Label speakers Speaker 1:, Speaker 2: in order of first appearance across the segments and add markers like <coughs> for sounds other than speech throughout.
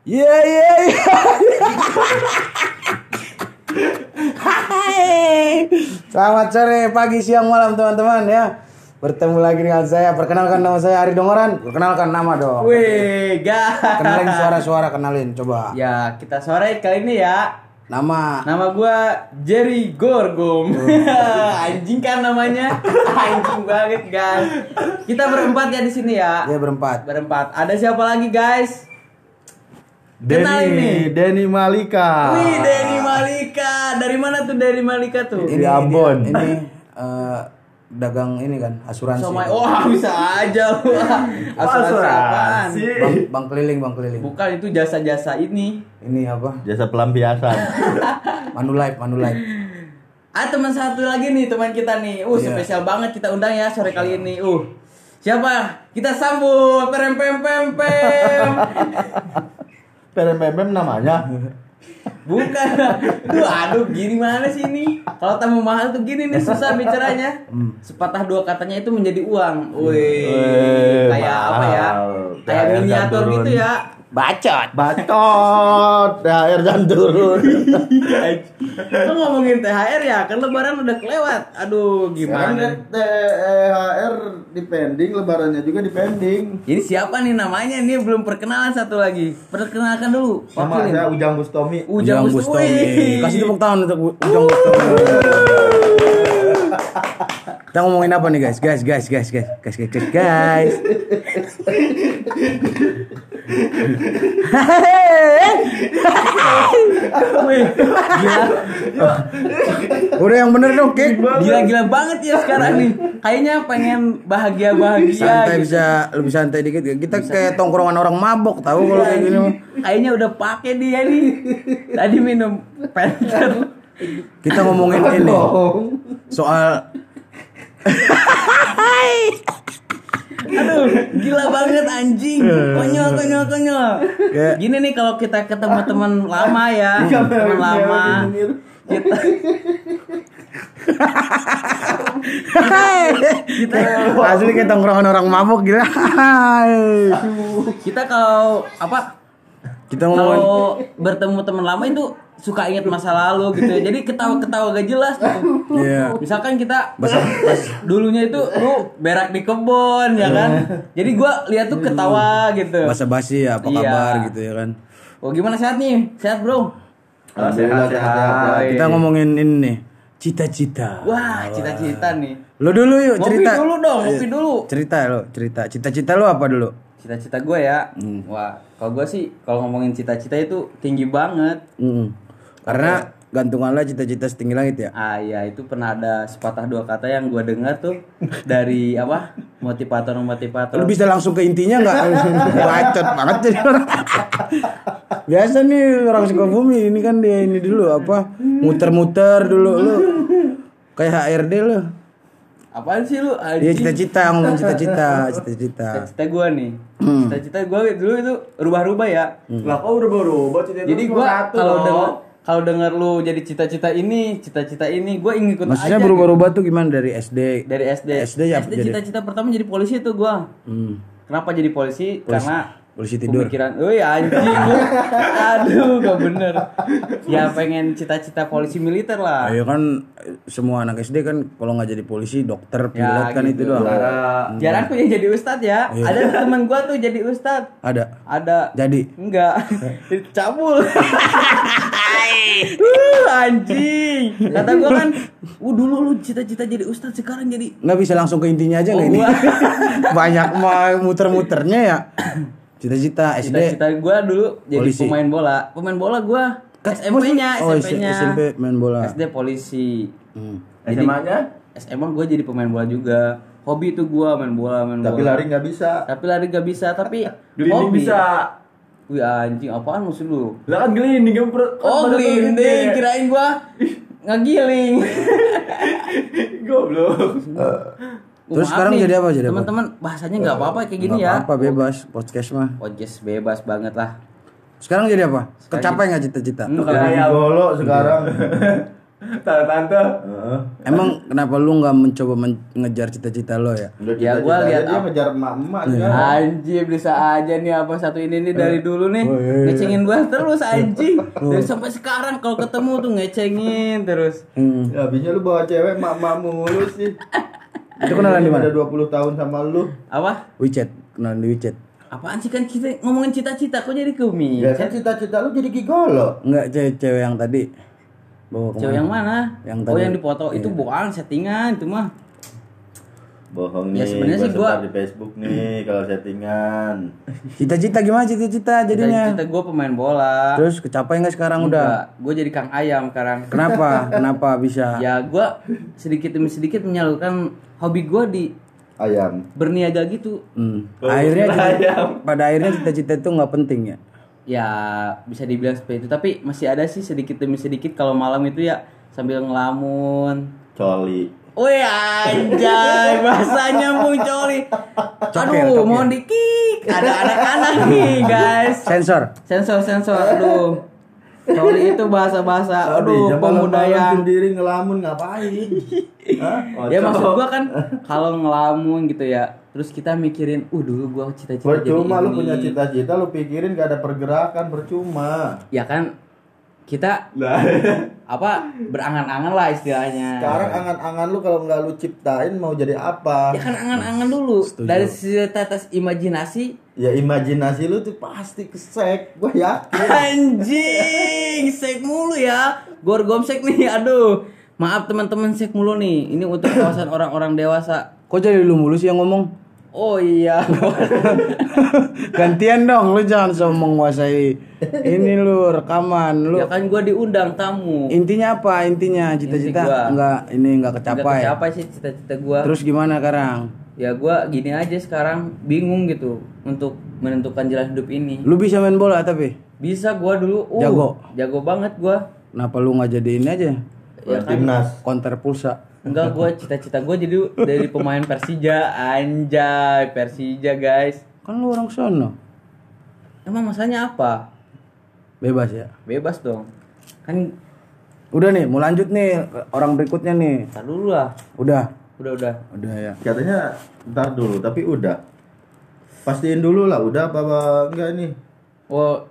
Speaker 1: Iya iya iya. Hai. Selamat sore, pagi, siang, malam teman-teman ya. Bertemu lagi dengan saya. Perkenalkan nama saya Ari Dongoran. Perkenalkan nama dong.
Speaker 2: Wih, gak.
Speaker 1: Kenalin suara-suara, kenalin coba.
Speaker 2: Ya, kita sore kali ini ya.
Speaker 1: Nama.
Speaker 2: Nama gua Jerry Gorgom. <laughs> Anjing kan namanya. <laughs> Anjing banget, guys. Kita berempat ya di sini ya.
Speaker 1: Dia berempat.
Speaker 2: Berempat. Ada siapa lagi, guys? Kenalin nih.
Speaker 3: Denny Malika.
Speaker 2: Wih, Denny Malika. Dari mana tuh Denny Malika tuh?
Speaker 3: Di Ambon.
Speaker 1: Ini eh, dagang ini kan asuransi.
Speaker 2: Sama wah <laughs> bisa aja wah. Asuransi apaan?
Speaker 1: Bang, bang keliling, bang keliling.
Speaker 2: Bukan itu jasa-jasa ini.
Speaker 1: Ini apa?
Speaker 3: Jasa pelampiasan. <laughs>
Speaker 1: Manulife, Manulife.
Speaker 2: Ah teman satu lagi nih teman kita nih. Uh
Speaker 1: Iya.
Speaker 2: spesial banget kita undang ya sore kali ini. Uh siapa? Kita sambut pem pem pem pem.
Speaker 3: PMPM namanya.
Speaker 2: Bukan. Duh, aduh gini mana sih ini? Kalau tamu mahal tuh gini nih susah bicaranya. Sepatah dua katanya itu menjadi uang. Wih. Kayak apa ya? Kayak miniatur gitu ya.
Speaker 1: Bacot.
Speaker 3: Bacot. <laughs> THR jangan turun. <laughs>
Speaker 2: Lo ngomongin THR ya, kan lebaran udah kelewat. Aduh,
Speaker 3: Sekarang
Speaker 2: gimana?
Speaker 3: THR di pending, lebarannya juga di pending.
Speaker 2: Ini siapa nih namanya? Ini belum perkenalan satu lagi. Perkenalkan dulu.
Speaker 3: Nama
Speaker 2: Wakilin.
Speaker 3: saya Ujang Bustomi.
Speaker 2: Ujang Bustomi.
Speaker 1: Kasih tepuk tangan untuk Ujang Bustomi. Kita ngomongin apa nih guys? Guys, guys, guys, guys, guys, guys, guys, guys.
Speaker 2: Wih, gila.
Speaker 1: Udah yang bener dong, Kek.
Speaker 2: Gila-gila banget ya sekarang nih. Kayaknya pengen bahagia-bahagia
Speaker 1: Santai
Speaker 2: gitu.
Speaker 1: bisa lebih santai dikit. Kita kayak tongkrongan orang mabok tahu kalau kayak gini.
Speaker 2: Kayaknya udah pakai dia nih. Tadi minum Panther.
Speaker 1: Kita ngomongin ini soal
Speaker 2: Aduh, gila banget anjing. Konyol, konyol, konyol.
Speaker 1: Kayak-
Speaker 2: Gini nih kalau kita ketemu teman lama ya, teman lama. Kita kita
Speaker 1: asli kayak tongkrongan orang mabok gila.
Speaker 2: kita kalau apa
Speaker 1: Kita ngomongin
Speaker 2: kalau bertemu teman lama itu suka ingat masa lalu gitu ya. Jadi ketawa-ketawa gak jelas gitu.
Speaker 1: Iya.
Speaker 2: Misalkan kita
Speaker 1: Basa
Speaker 2: dulunya itu lu berak di kebun ya kan. Jadi gua lihat tuh ketawa gitu.
Speaker 1: basa basi ya apa
Speaker 2: Iya.
Speaker 1: kabar gitu ya kan.
Speaker 2: Oh gimana sehat nih? Sehat bro?
Speaker 3: Alhamdulillah sehat-sehat.
Speaker 1: Kita ngomongin ini nih, cita-cita.
Speaker 2: Wah cita-cita nih.
Speaker 1: Lo dulu yuk
Speaker 2: Ngopi
Speaker 1: cerita.
Speaker 2: dulu dong, ngopi dulu.
Speaker 1: Cerita lo, cerita. Cita-cita lo apa dulu?
Speaker 2: Cita-cita gue ya. Wah kalau gue sih kalau ngomongin cita-cita itu tinggi banget.
Speaker 1: Mm-mm. Karena gantunganlah cita-cita setinggi langit ya.
Speaker 2: Ah ya itu pernah ada sepatah dua kata yang gue dengar tuh dari apa motivator motivator.
Speaker 1: Lo bisa langsung ke intinya nggak? <laughs> Bacot banget jadi orang. Biasa nih orang Sukabumi ini kan dia ini dulu apa muter-muter dulu lo. Kayak HRD lo.
Speaker 2: Apaan sih lu?
Speaker 1: Dia
Speaker 2: Anjing.
Speaker 1: cita-cita ngomong cita-cita, <laughs> cita-cita.
Speaker 2: Cita-cita gue nih.
Speaker 1: Hmm.
Speaker 2: Cita-cita gue dulu itu rubah-rubah ya.
Speaker 3: Lah kok udah berubah cita
Speaker 2: Jadi gue kalau denger kalau denger lu jadi cita-cita ini, cita-cita ini, gue ingin ikut
Speaker 1: Maksudnya
Speaker 2: aja.
Speaker 1: berubah-ubah tuh gimana dari SD?
Speaker 2: gitu. dari SD.
Speaker 1: SD ya
Speaker 2: SD
Speaker 1: jadi-
Speaker 2: cita-cita pertama jadi polisi tuh gue.
Speaker 1: Hmm.
Speaker 2: Kenapa jadi polisi? Karena
Speaker 1: polisi tidur.
Speaker 2: Pemikiran, woi anjing lu. Aduh, gak bener. Ya pengen cita-cita polisi militer lah.
Speaker 1: Ayo kan semua anak SD kan kalau nggak jadi polisi, dokter, pilot
Speaker 2: Ya,
Speaker 1: kan itu
Speaker 2: gitu.
Speaker 1: doang.
Speaker 2: Jarang punya jadi ustad ya.
Speaker 1: Iya.
Speaker 2: Ada teman gua tuh jadi ustad.
Speaker 1: Ada.
Speaker 2: Ada.
Speaker 1: Jadi
Speaker 2: Enggak. <laughs> Cabul. uh, anjing. Kata gua kan, uh dulu lu cita-cita jadi ustad sekarang jadi
Speaker 1: nggak bisa langsung ke intinya aja
Speaker 2: Oh,
Speaker 1: ini?
Speaker 2: gua. <laughs>
Speaker 1: Banyak mah muter-muternya ya. <coughs> Cita-cita SD.
Speaker 2: cita-cita gua dulu jadi
Speaker 1: Polisi.
Speaker 2: pemain bola. Pemain bola gua SMP-nya,
Speaker 1: Oh,
Speaker 2: SMP-nya.
Speaker 1: SMP main bola.
Speaker 2: SD polisi.
Speaker 1: Hmm.
Speaker 3: SMA-nya
Speaker 2: SMA gue jadi pemain bola juga. Hobi itu gua main bola, main
Speaker 3: tapi
Speaker 2: bola.
Speaker 3: lari nggak bisa.
Speaker 2: Tapi lari gak bisa, tapi hobi.
Speaker 3: bisa.
Speaker 2: Wih anjing, apaan maksud lu?
Speaker 3: Lah kan gliding kan perut.
Speaker 2: Oh, glinding, kirain gua ngegiling. <laughs>
Speaker 3: Goblok.
Speaker 1: Terus
Speaker 2: Maaf
Speaker 1: sekarang
Speaker 2: nih,
Speaker 1: jadi apa, jadi apa?
Speaker 2: Teman-teman, bahasanya nggak apa-apa kayak gini ya.
Speaker 1: apa-apa bebas podcast mah.
Speaker 2: Podcast bebas banget lah.
Speaker 1: Sekarang jadi apa? Kecapai nggak cita-cita?
Speaker 2: Hmm,
Speaker 3: Jadi golo sekarang. <laughs>
Speaker 2: Tante tante.
Speaker 3: Heeh.
Speaker 1: Emang kenapa lu nggak mencoba men- ngejar cita-cita lo ya?
Speaker 3: Udah
Speaker 2: Ya, gua lihat
Speaker 3: dia
Speaker 2: apa-
Speaker 3: ngejar emak-emak
Speaker 1: Iya.
Speaker 3: kan.
Speaker 2: Anjir bisa aja nih apa satu ini nih dari dulu nih
Speaker 1: Oh, iya, iya.
Speaker 2: ngecengin gua terus anjing dari sampai sekarang kalau ketemu tuh ngecengin terus
Speaker 1: Hmm.
Speaker 3: Ya, habisnya lu bawa cewek mak-mak mulu sih. <laughs>
Speaker 1: Itu kenalan di mana?
Speaker 3: Udah 20 tahun sama lu.
Speaker 2: apa
Speaker 1: WeChat, kenalan di WeChat.
Speaker 2: apaan sih kan kita ngomongin cita-cita kok jadi kumi
Speaker 3: Ya kan cita-cita lu jadi gigolo.
Speaker 1: Enggak cewek-cewek yang tadi. Bawa
Speaker 2: cewek yang mana
Speaker 1: Yang
Speaker 2: oh
Speaker 1: tadi.
Speaker 2: yang dipoto itu bohong settingan itu mah
Speaker 3: Bohong
Speaker 2: Ya,
Speaker 3: nih.
Speaker 2: sebenarnya sih
Speaker 3: gua di Facebook nih kalau settingan. <laughs>
Speaker 1: Cita-cita gimana cita-cita jadinya?
Speaker 2: cita gua pemain bola
Speaker 1: Terus kecapai nggak sekarang udah?
Speaker 2: gue jadi kang ayam sekarang
Speaker 1: Kenapa? <laughs> Kenapa bisa?
Speaker 2: ya gua sedikit demi sedikit menyalurkan hobi gua di
Speaker 3: Ayam.
Speaker 2: berniaga gitu
Speaker 1: Hmm. Akhirnya <laughs> cita- pada akhirnya cita-cita itu nggak penting ya.
Speaker 2: ya bisa dibilang seperti itu tapi masih ada sih sedikit demi sedikit kalau malam itu ya sambil ngelamun
Speaker 3: Coli.
Speaker 2: Wih anjay bahasanya nyambung coli
Speaker 1: Cokel,
Speaker 2: aduh
Speaker 1: cokel.
Speaker 2: mau di kick ada anak-anak nih <laughs> guys
Speaker 1: Sensor.
Speaker 2: sensor sensor aduh coli itu bahasa-bahasa aduh pemuda yang
Speaker 3: sendiri ngelamun ngapain? <laughs> Hah?
Speaker 2: ya
Speaker 3: Ocok.
Speaker 2: maksud gua kan <laughs> kalau ngelamun gitu ya terus kita mikirin uh dulu gua cita-cita jadi
Speaker 3: Percuma lu
Speaker 2: ini.
Speaker 3: punya cita-cita lu pikirin gak ada pergerakan percuma.
Speaker 2: ya kan kita
Speaker 3: Nah, <laughs>
Speaker 2: apa berangan-angan lah istilahnya.
Speaker 3: Sekarang angan-angan lu kalau nggak lu ciptain mau jadi apa?
Speaker 2: ya kan angan-angan dulu. Dari setetes imajinasi.
Speaker 3: Ya imajinasi lu tuh pasti kesek, gua yakin. <laughs>
Speaker 2: anjing sek mulu ya. Gor gomsek nih aduh. Maaf teman-teman sek mulu nih. Ini untuk kawasan <laughs> orang-orang dewasa.
Speaker 1: Kok jadi lu mulu sih yang ngomong?
Speaker 2: Oh iya <laughs>
Speaker 1: Gantian dong, lu jangan sombong menguasai ini lu rekaman lu.
Speaker 2: ya kan gua diundang tamu
Speaker 1: Intinya apa? Intinya cita-cita
Speaker 2: Inti
Speaker 1: enggak ini enggak
Speaker 2: Nggak
Speaker 1: kecapai.
Speaker 2: kecapai sih cita-cita gua
Speaker 1: Terus gimana sekarang?
Speaker 2: ya gua gini aja sekarang bingung gitu untuk menentukan jalan hidup ini
Speaker 1: Lu bisa main bola tapi
Speaker 2: bisa gua dulu uh,
Speaker 1: Jago.
Speaker 2: jago banget gua
Speaker 1: kenapa lu nggak jadi ini aja?
Speaker 2: ya kan
Speaker 3: Timnas.
Speaker 1: Konter pulsa.
Speaker 2: Enggak gua cita-cita gua jadi dari pemain Persija anjay Persija guys
Speaker 1: Kan lu orang sono.
Speaker 2: emang masalahnya apa
Speaker 1: Bebas ya.
Speaker 2: bebas dong kan
Speaker 1: Udah nih, mau lanjut nih orang berikutnya nih.
Speaker 2: tar dulu lah
Speaker 1: Udah.
Speaker 2: udah udah
Speaker 1: Udah ya.
Speaker 3: Katanya ntar dulu, tapi udah. Pastiin dulu lah, udah apa, apa enggak nih?
Speaker 2: oh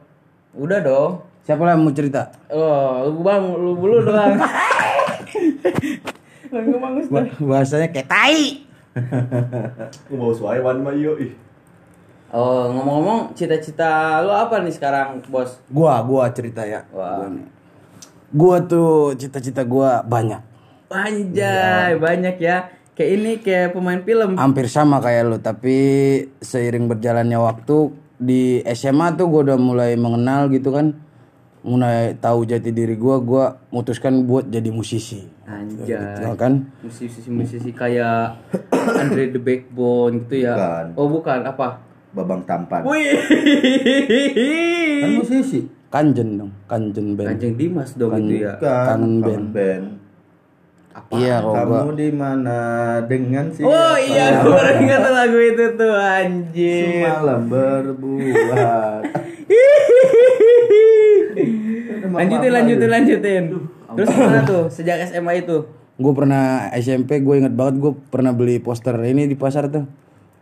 Speaker 2: udah dong
Speaker 1: Siapa lah yang mau cerita?
Speaker 2: oh lu bang lu dulu doang <laughs>
Speaker 1: Bahasanya kayak tai.
Speaker 3: Aku mau suaiwan mah iyo ih.
Speaker 2: oh ngomong-ngomong cita-cita lu apa nih sekarang bos
Speaker 1: Gua, gua cerita ya.
Speaker 2: Wah.
Speaker 1: Gua, nih. Gua tuh cita-cita gua banyak.
Speaker 2: Anjay, banyak ya. Kayak ini kayak pemain film.
Speaker 1: Hampir sama kayak lu, tapi seiring berjalannya waktu di SMA tuh gua udah mulai mengenal gitu kan. Mulai tahu jati diri gua, gua mutuskan buat jadi musisi.
Speaker 2: Anjay.
Speaker 1: Gitu kan?
Speaker 2: Musisi-musisi kayak <coughs> Andre the Backbone gitu ya.
Speaker 3: Bukan.
Speaker 2: Oh, bukan apa?
Speaker 3: Babang tampan.
Speaker 2: Wih.
Speaker 3: Kan musisi.
Speaker 1: Kanjen dong, Kanjen band.
Speaker 2: Kanjeng Dimas dong itu ya.
Speaker 3: Bukan.
Speaker 1: Kangen band.
Speaker 3: Band.
Speaker 2: Apa?
Speaker 1: Iya.
Speaker 3: Kamu di mana dengan si
Speaker 2: Oh iya, gue baru ingat lagu itu tuh anjir.
Speaker 3: Semalam berbuat. <laughs>
Speaker 2: lanjutin, lanjutin, lanjutin. Terus gimana tuh sejak SMA itu?
Speaker 1: Gue pernah SMP, gue inget banget gue pernah beli poster ini di pasar tuh.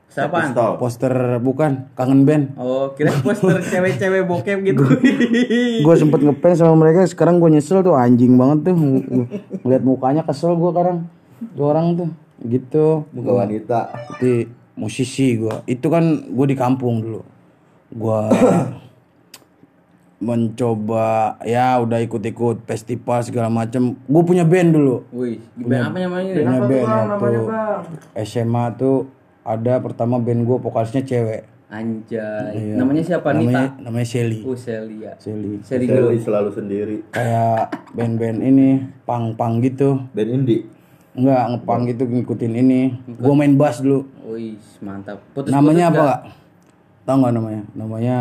Speaker 2: Siapaan?
Speaker 3: Pistol.
Speaker 1: Poster bukan, kangen band.
Speaker 2: Oh, kira poster cewek-cewek bokep gitu.
Speaker 1: gue sempet ngefans sama mereka sekarang gue nyesel tuh anjing banget tuh ngeliat mukanya kesel gue sekarang tuh orang tuh gitu
Speaker 3: Muka wanita.
Speaker 1: Seperti musisi gue itu kan gue di kampung dulu gue <laughs> mencoba ya udah ikut-ikut festival segala macem gue punya band dulu
Speaker 2: Wih, band apa namanya?
Speaker 1: punya band waktu SMA tuh ada pertama band gue vokalisnya cewek
Speaker 2: Anjay. Namanya siapa nih,
Speaker 1: namanya
Speaker 2: Pak?
Speaker 1: namanya Shelly
Speaker 2: Oh.
Speaker 1: Shelly
Speaker 2: Seri dulu.
Speaker 3: Sally selalu sendiri.
Speaker 1: kayak band-band ini pang-pang gitu
Speaker 3: Band indie.
Speaker 1: Enggak ngepang gitu ngikutin ini gua main bass dulu
Speaker 2: Wih, mantap. Putus
Speaker 1: namanya apa kak tahu nggak namanya namanya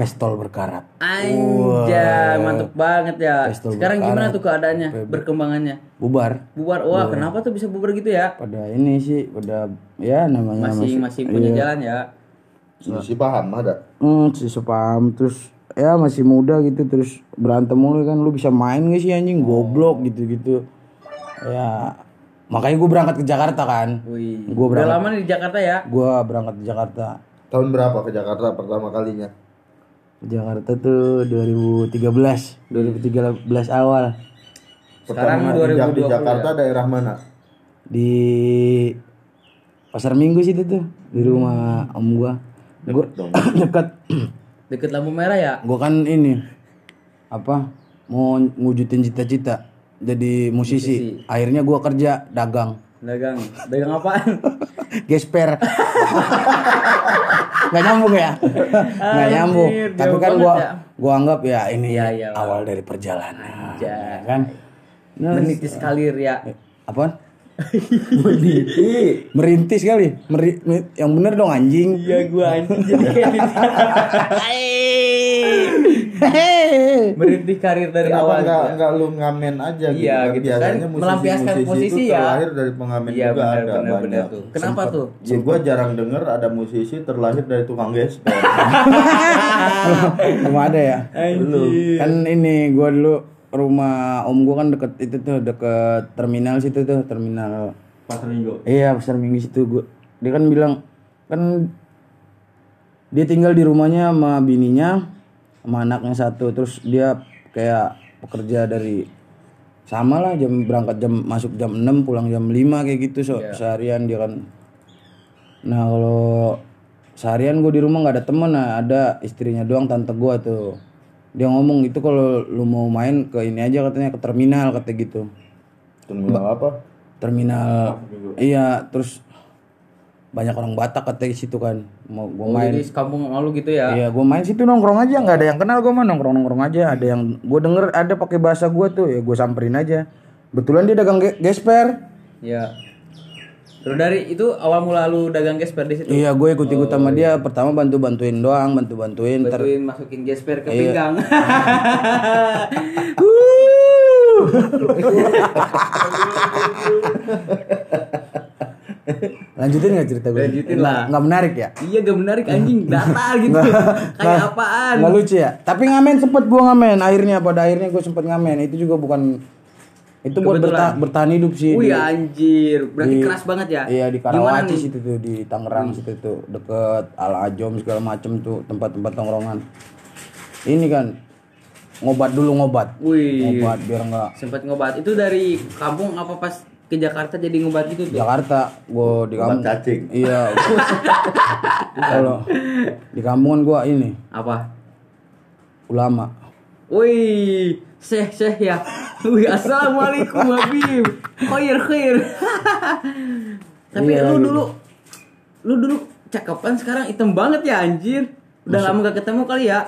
Speaker 1: pestol berkarat
Speaker 2: Anjay, mantep banget ya.
Speaker 1: Pistol
Speaker 2: Sekarang gimana
Speaker 1: berkarat.
Speaker 2: tuh keadaannya? Berkembangannya?
Speaker 1: bubar
Speaker 2: Bubar. Wah, kenapa tuh bisa bubar gitu ya?
Speaker 1: pada ini sih pada ya namanya
Speaker 2: Masing-masing punya jalan ya.
Speaker 3: Si paham ada.
Speaker 1: hmm, si Supam terus ya masih muda gitu terus berantem mulu kan lu bisa main gak sih anjing goblok gitu-gitu ya makanya gue berangkat ke Jakarta kan
Speaker 2: Wih.
Speaker 1: Gua
Speaker 2: Udah
Speaker 1: berangkat.
Speaker 2: lama nih di Jakarta ya?
Speaker 1: gue berangkat ke Jakarta
Speaker 3: Tahun berapa ke Jakarta pertama kalinya?
Speaker 1: Jakarta tuh 2013 2013 awal
Speaker 2: Sekarang
Speaker 3: Pertama jejak di
Speaker 2: 2020
Speaker 3: Jakarta daerah mana?
Speaker 1: di pasar minggu situ tuh di rumah om gua gua <coughs> dekat
Speaker 2: Deket lampu merah ya?
Speaker 1: gua kan ini apa mau ngwujudin cita-cita jadi musisi. akhirnya gua kerja dagang
Speaker 2: Dagang. Dagang apaan? <laughs>
Speaker 1: gesper <laughs> nggak nyambung ya? <laughs> Nggak nyambung.
Speaker 2: Anjir,
Speaker 1: tapi kan gua
Speaker 2: ya.
Speaker 1: gua anggap ya ini
Speaker 2: Iya, iya.
Speaker 1: awal dari perjalanan
Speaker 2: Anjay.
Speaker 1: kan? Nah,
Speaker 2: Menitis kalir ya.
Speaker 1: apa <laughs> merintis kali. Meri- yang bener dong anjing.
Speaker 2: Ya gua anjing. <laughs> Jadi <laughs> Merintih karir dari
Speaker 3: Kenapa
Speaker 2: awal
Speaker 3: enggak
Speaker 2: ya.
Speaker 3: enggak lu ngamen aja gitu?
Speaker 2: Iya,
Speaker 3: kan?
Speaker 2: gitu
Speaker 3: Biasanya
Speaker 2: kan.
Speaker 3: musisi-
Speaker 2: Melampiaskan
Speaker 3: musisi
Speaker 2: posisi
Speaker 3: itu
Speaker 2: ya.
Speaker 3: terlahir dari pengamen
Speaker 2: Iya
Speaker 3: juga
Speaker 2: benar
Speaker 3: ada
Speaker 2: benar
Speaker 3: banyak.
Speaker 2: tuh. Kenapa tuh?
Speaker 3: Ya gua jarang denger ada musisi terlahir dari tukang gesper. <laughs>
Speaker 1: Belum ada ya
Speaker 3: Belum.
Speaker 1: kan ini gua dulu rumah om gua kan deket itu tuh deket terminal situ tuh terminal
Speaker 3: Pasar Minggu.
Speaker 1: iya pasar minggu situ gua dia kan bilang kan dia tinggal di rumahnya sama bininya sama anaknya satu. Terus dia kayak pekerja dari sama lah jam berangkat jam masuk jam 6 pulang jam 5 kayak gitu so, seharian dia kan. Nah kalau seharian gue di rumah nggak ada temen nah ada istrinya doang tante gua tuh. Dia ngomong itu kalau lu mau main ke ini aja katanya ke terminal kata gitu.
Speaker 3: Terminal apa?
Speaker 1: terminal iya terus banyak orang Batak katanya di situ kan mau gue
Speaker 2: Oh,
Speaker 1: main
Speaker 2: jadi kampung malu gitu ya.
Speaker 1: iya gue main situ nongkrong aja nggak ada yang kenal gue mah nongkrong nongkrong aja ada yang gue denger ada pakai bahasa gue tuh ya gue samperin aja betulan dia dagang ge- gesper
Speaker 2: Iya. Terus dari itu awal mula lu dagang gesper di situ.
Speaker 1: iya gue ikut ikut sama dia pertama bantu bantuin doang bantu bantuin ter
Speaker 2: Bantuin masukin gesper ke
Speaker 1: Iya.
Speaker 2: pinggang. <laughs> <laughs> <laughs>
Speaker 1: lanjutin nggak cerita gue
Speaker 2: Lanjutin lah.
Speaker 1: nggak menarik ya
Speaker 2: iya gak menarik anjing, <laughs> datar gitu. Kayak apaan?
Speaker 1: nggak lucu ya tapi ngamen sempet gue ngamen akhirnya pada akhirnya gue sempet ngamen itu juga bukan itu buat berta- bertahan hidup sih
Speaker 2: Wih
Speaker 1: di-
Speaker 2: anjir, berarti
Speaker 1: di-
Speaker 2: keras banget ya.
Speaker 1: Iya di Karawaci situ tuh di Tangerang situ tuh deket Al Ajom segala macem tuh tempat-tempat tongkrongan. Ini kan ngobat dulu ngobat.
Speaker 2: Wih.
Speaker 1: Ngobat biar nggak
Speaker 2: Sempat ngobat. Itu dari kampung apa pas ke Jakarta jadi ngobat gitu tuh?
Speaker 1: Jakarta gue di kampung.
Speaker 3: Cacing.
Speaker 1: Iya. Kalau di kampung kan gue ini
Speaker 2: Apa?
Speaker 1: ulama.
Speaker 2: Wih, Syekh Syekh ya. Wih, assalamualaikum Habib. Khair khair. <laughs> Tapi
Speaker 1: Iya,
Speaker 2: lu
Speaker 1: gitu.
Speaker 2: dulu lu dulu cakepan sekarang hitam banget ya anjir. Udah lama gak ketemu kali ya?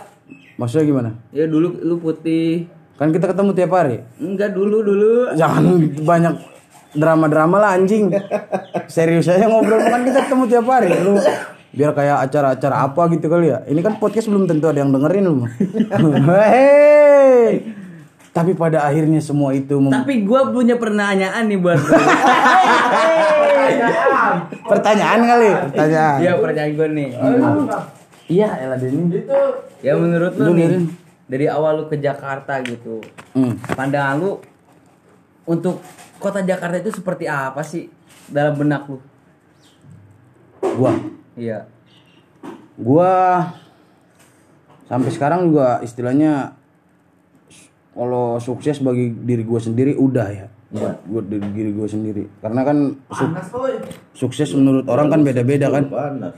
Speaker 1: Maksudnya gimana?
Speaker 2: Ya dulu lu putih.
Speaker 1: Kan kita ketemu tiap hari.
Speaker 2: Enggak dulu dulu.
Speaker 1: Jangan banyak drama-drama lah anjing. Serius aja ngobrol kan kita ketemu tiap hari. Lu biar kayak acara-acara apa gitu kali ya. Ini kan podcast belum tentu ada yang dengerin lu. Hei. Tapi pada akhirnya semua itu mem-
Speaker 2: Tapi gua punya pertanyaan nih buat lu.
Speaker 1: pertanyaan kali, pertanyaan.
Speaker 2: Iya, pertanyaan gua nih.
Speaker 1: Iya, elah Denny.
Speaker 2: Ya menurut lu
Speaker 1: Lu,
Speaker 2: nih dari awal lu ke Jakarta gitu.
Speaker 1: Hmm.
Speaker 2: Pandangan lu untuk kota Jakarta itu seperti apa sih dalam benak lu?
Speaker 1: Gua,
Speaker 2: Iya.
Speaker 1: gua sampai sekarang juga istilahnya kalau sukses bagi diri gua sendiri udah ya. Buat, buat diri, diri gua sendiri. Karena kan su- sukses menurut orang kan beda-beda kan.
Speaker 3: Panas.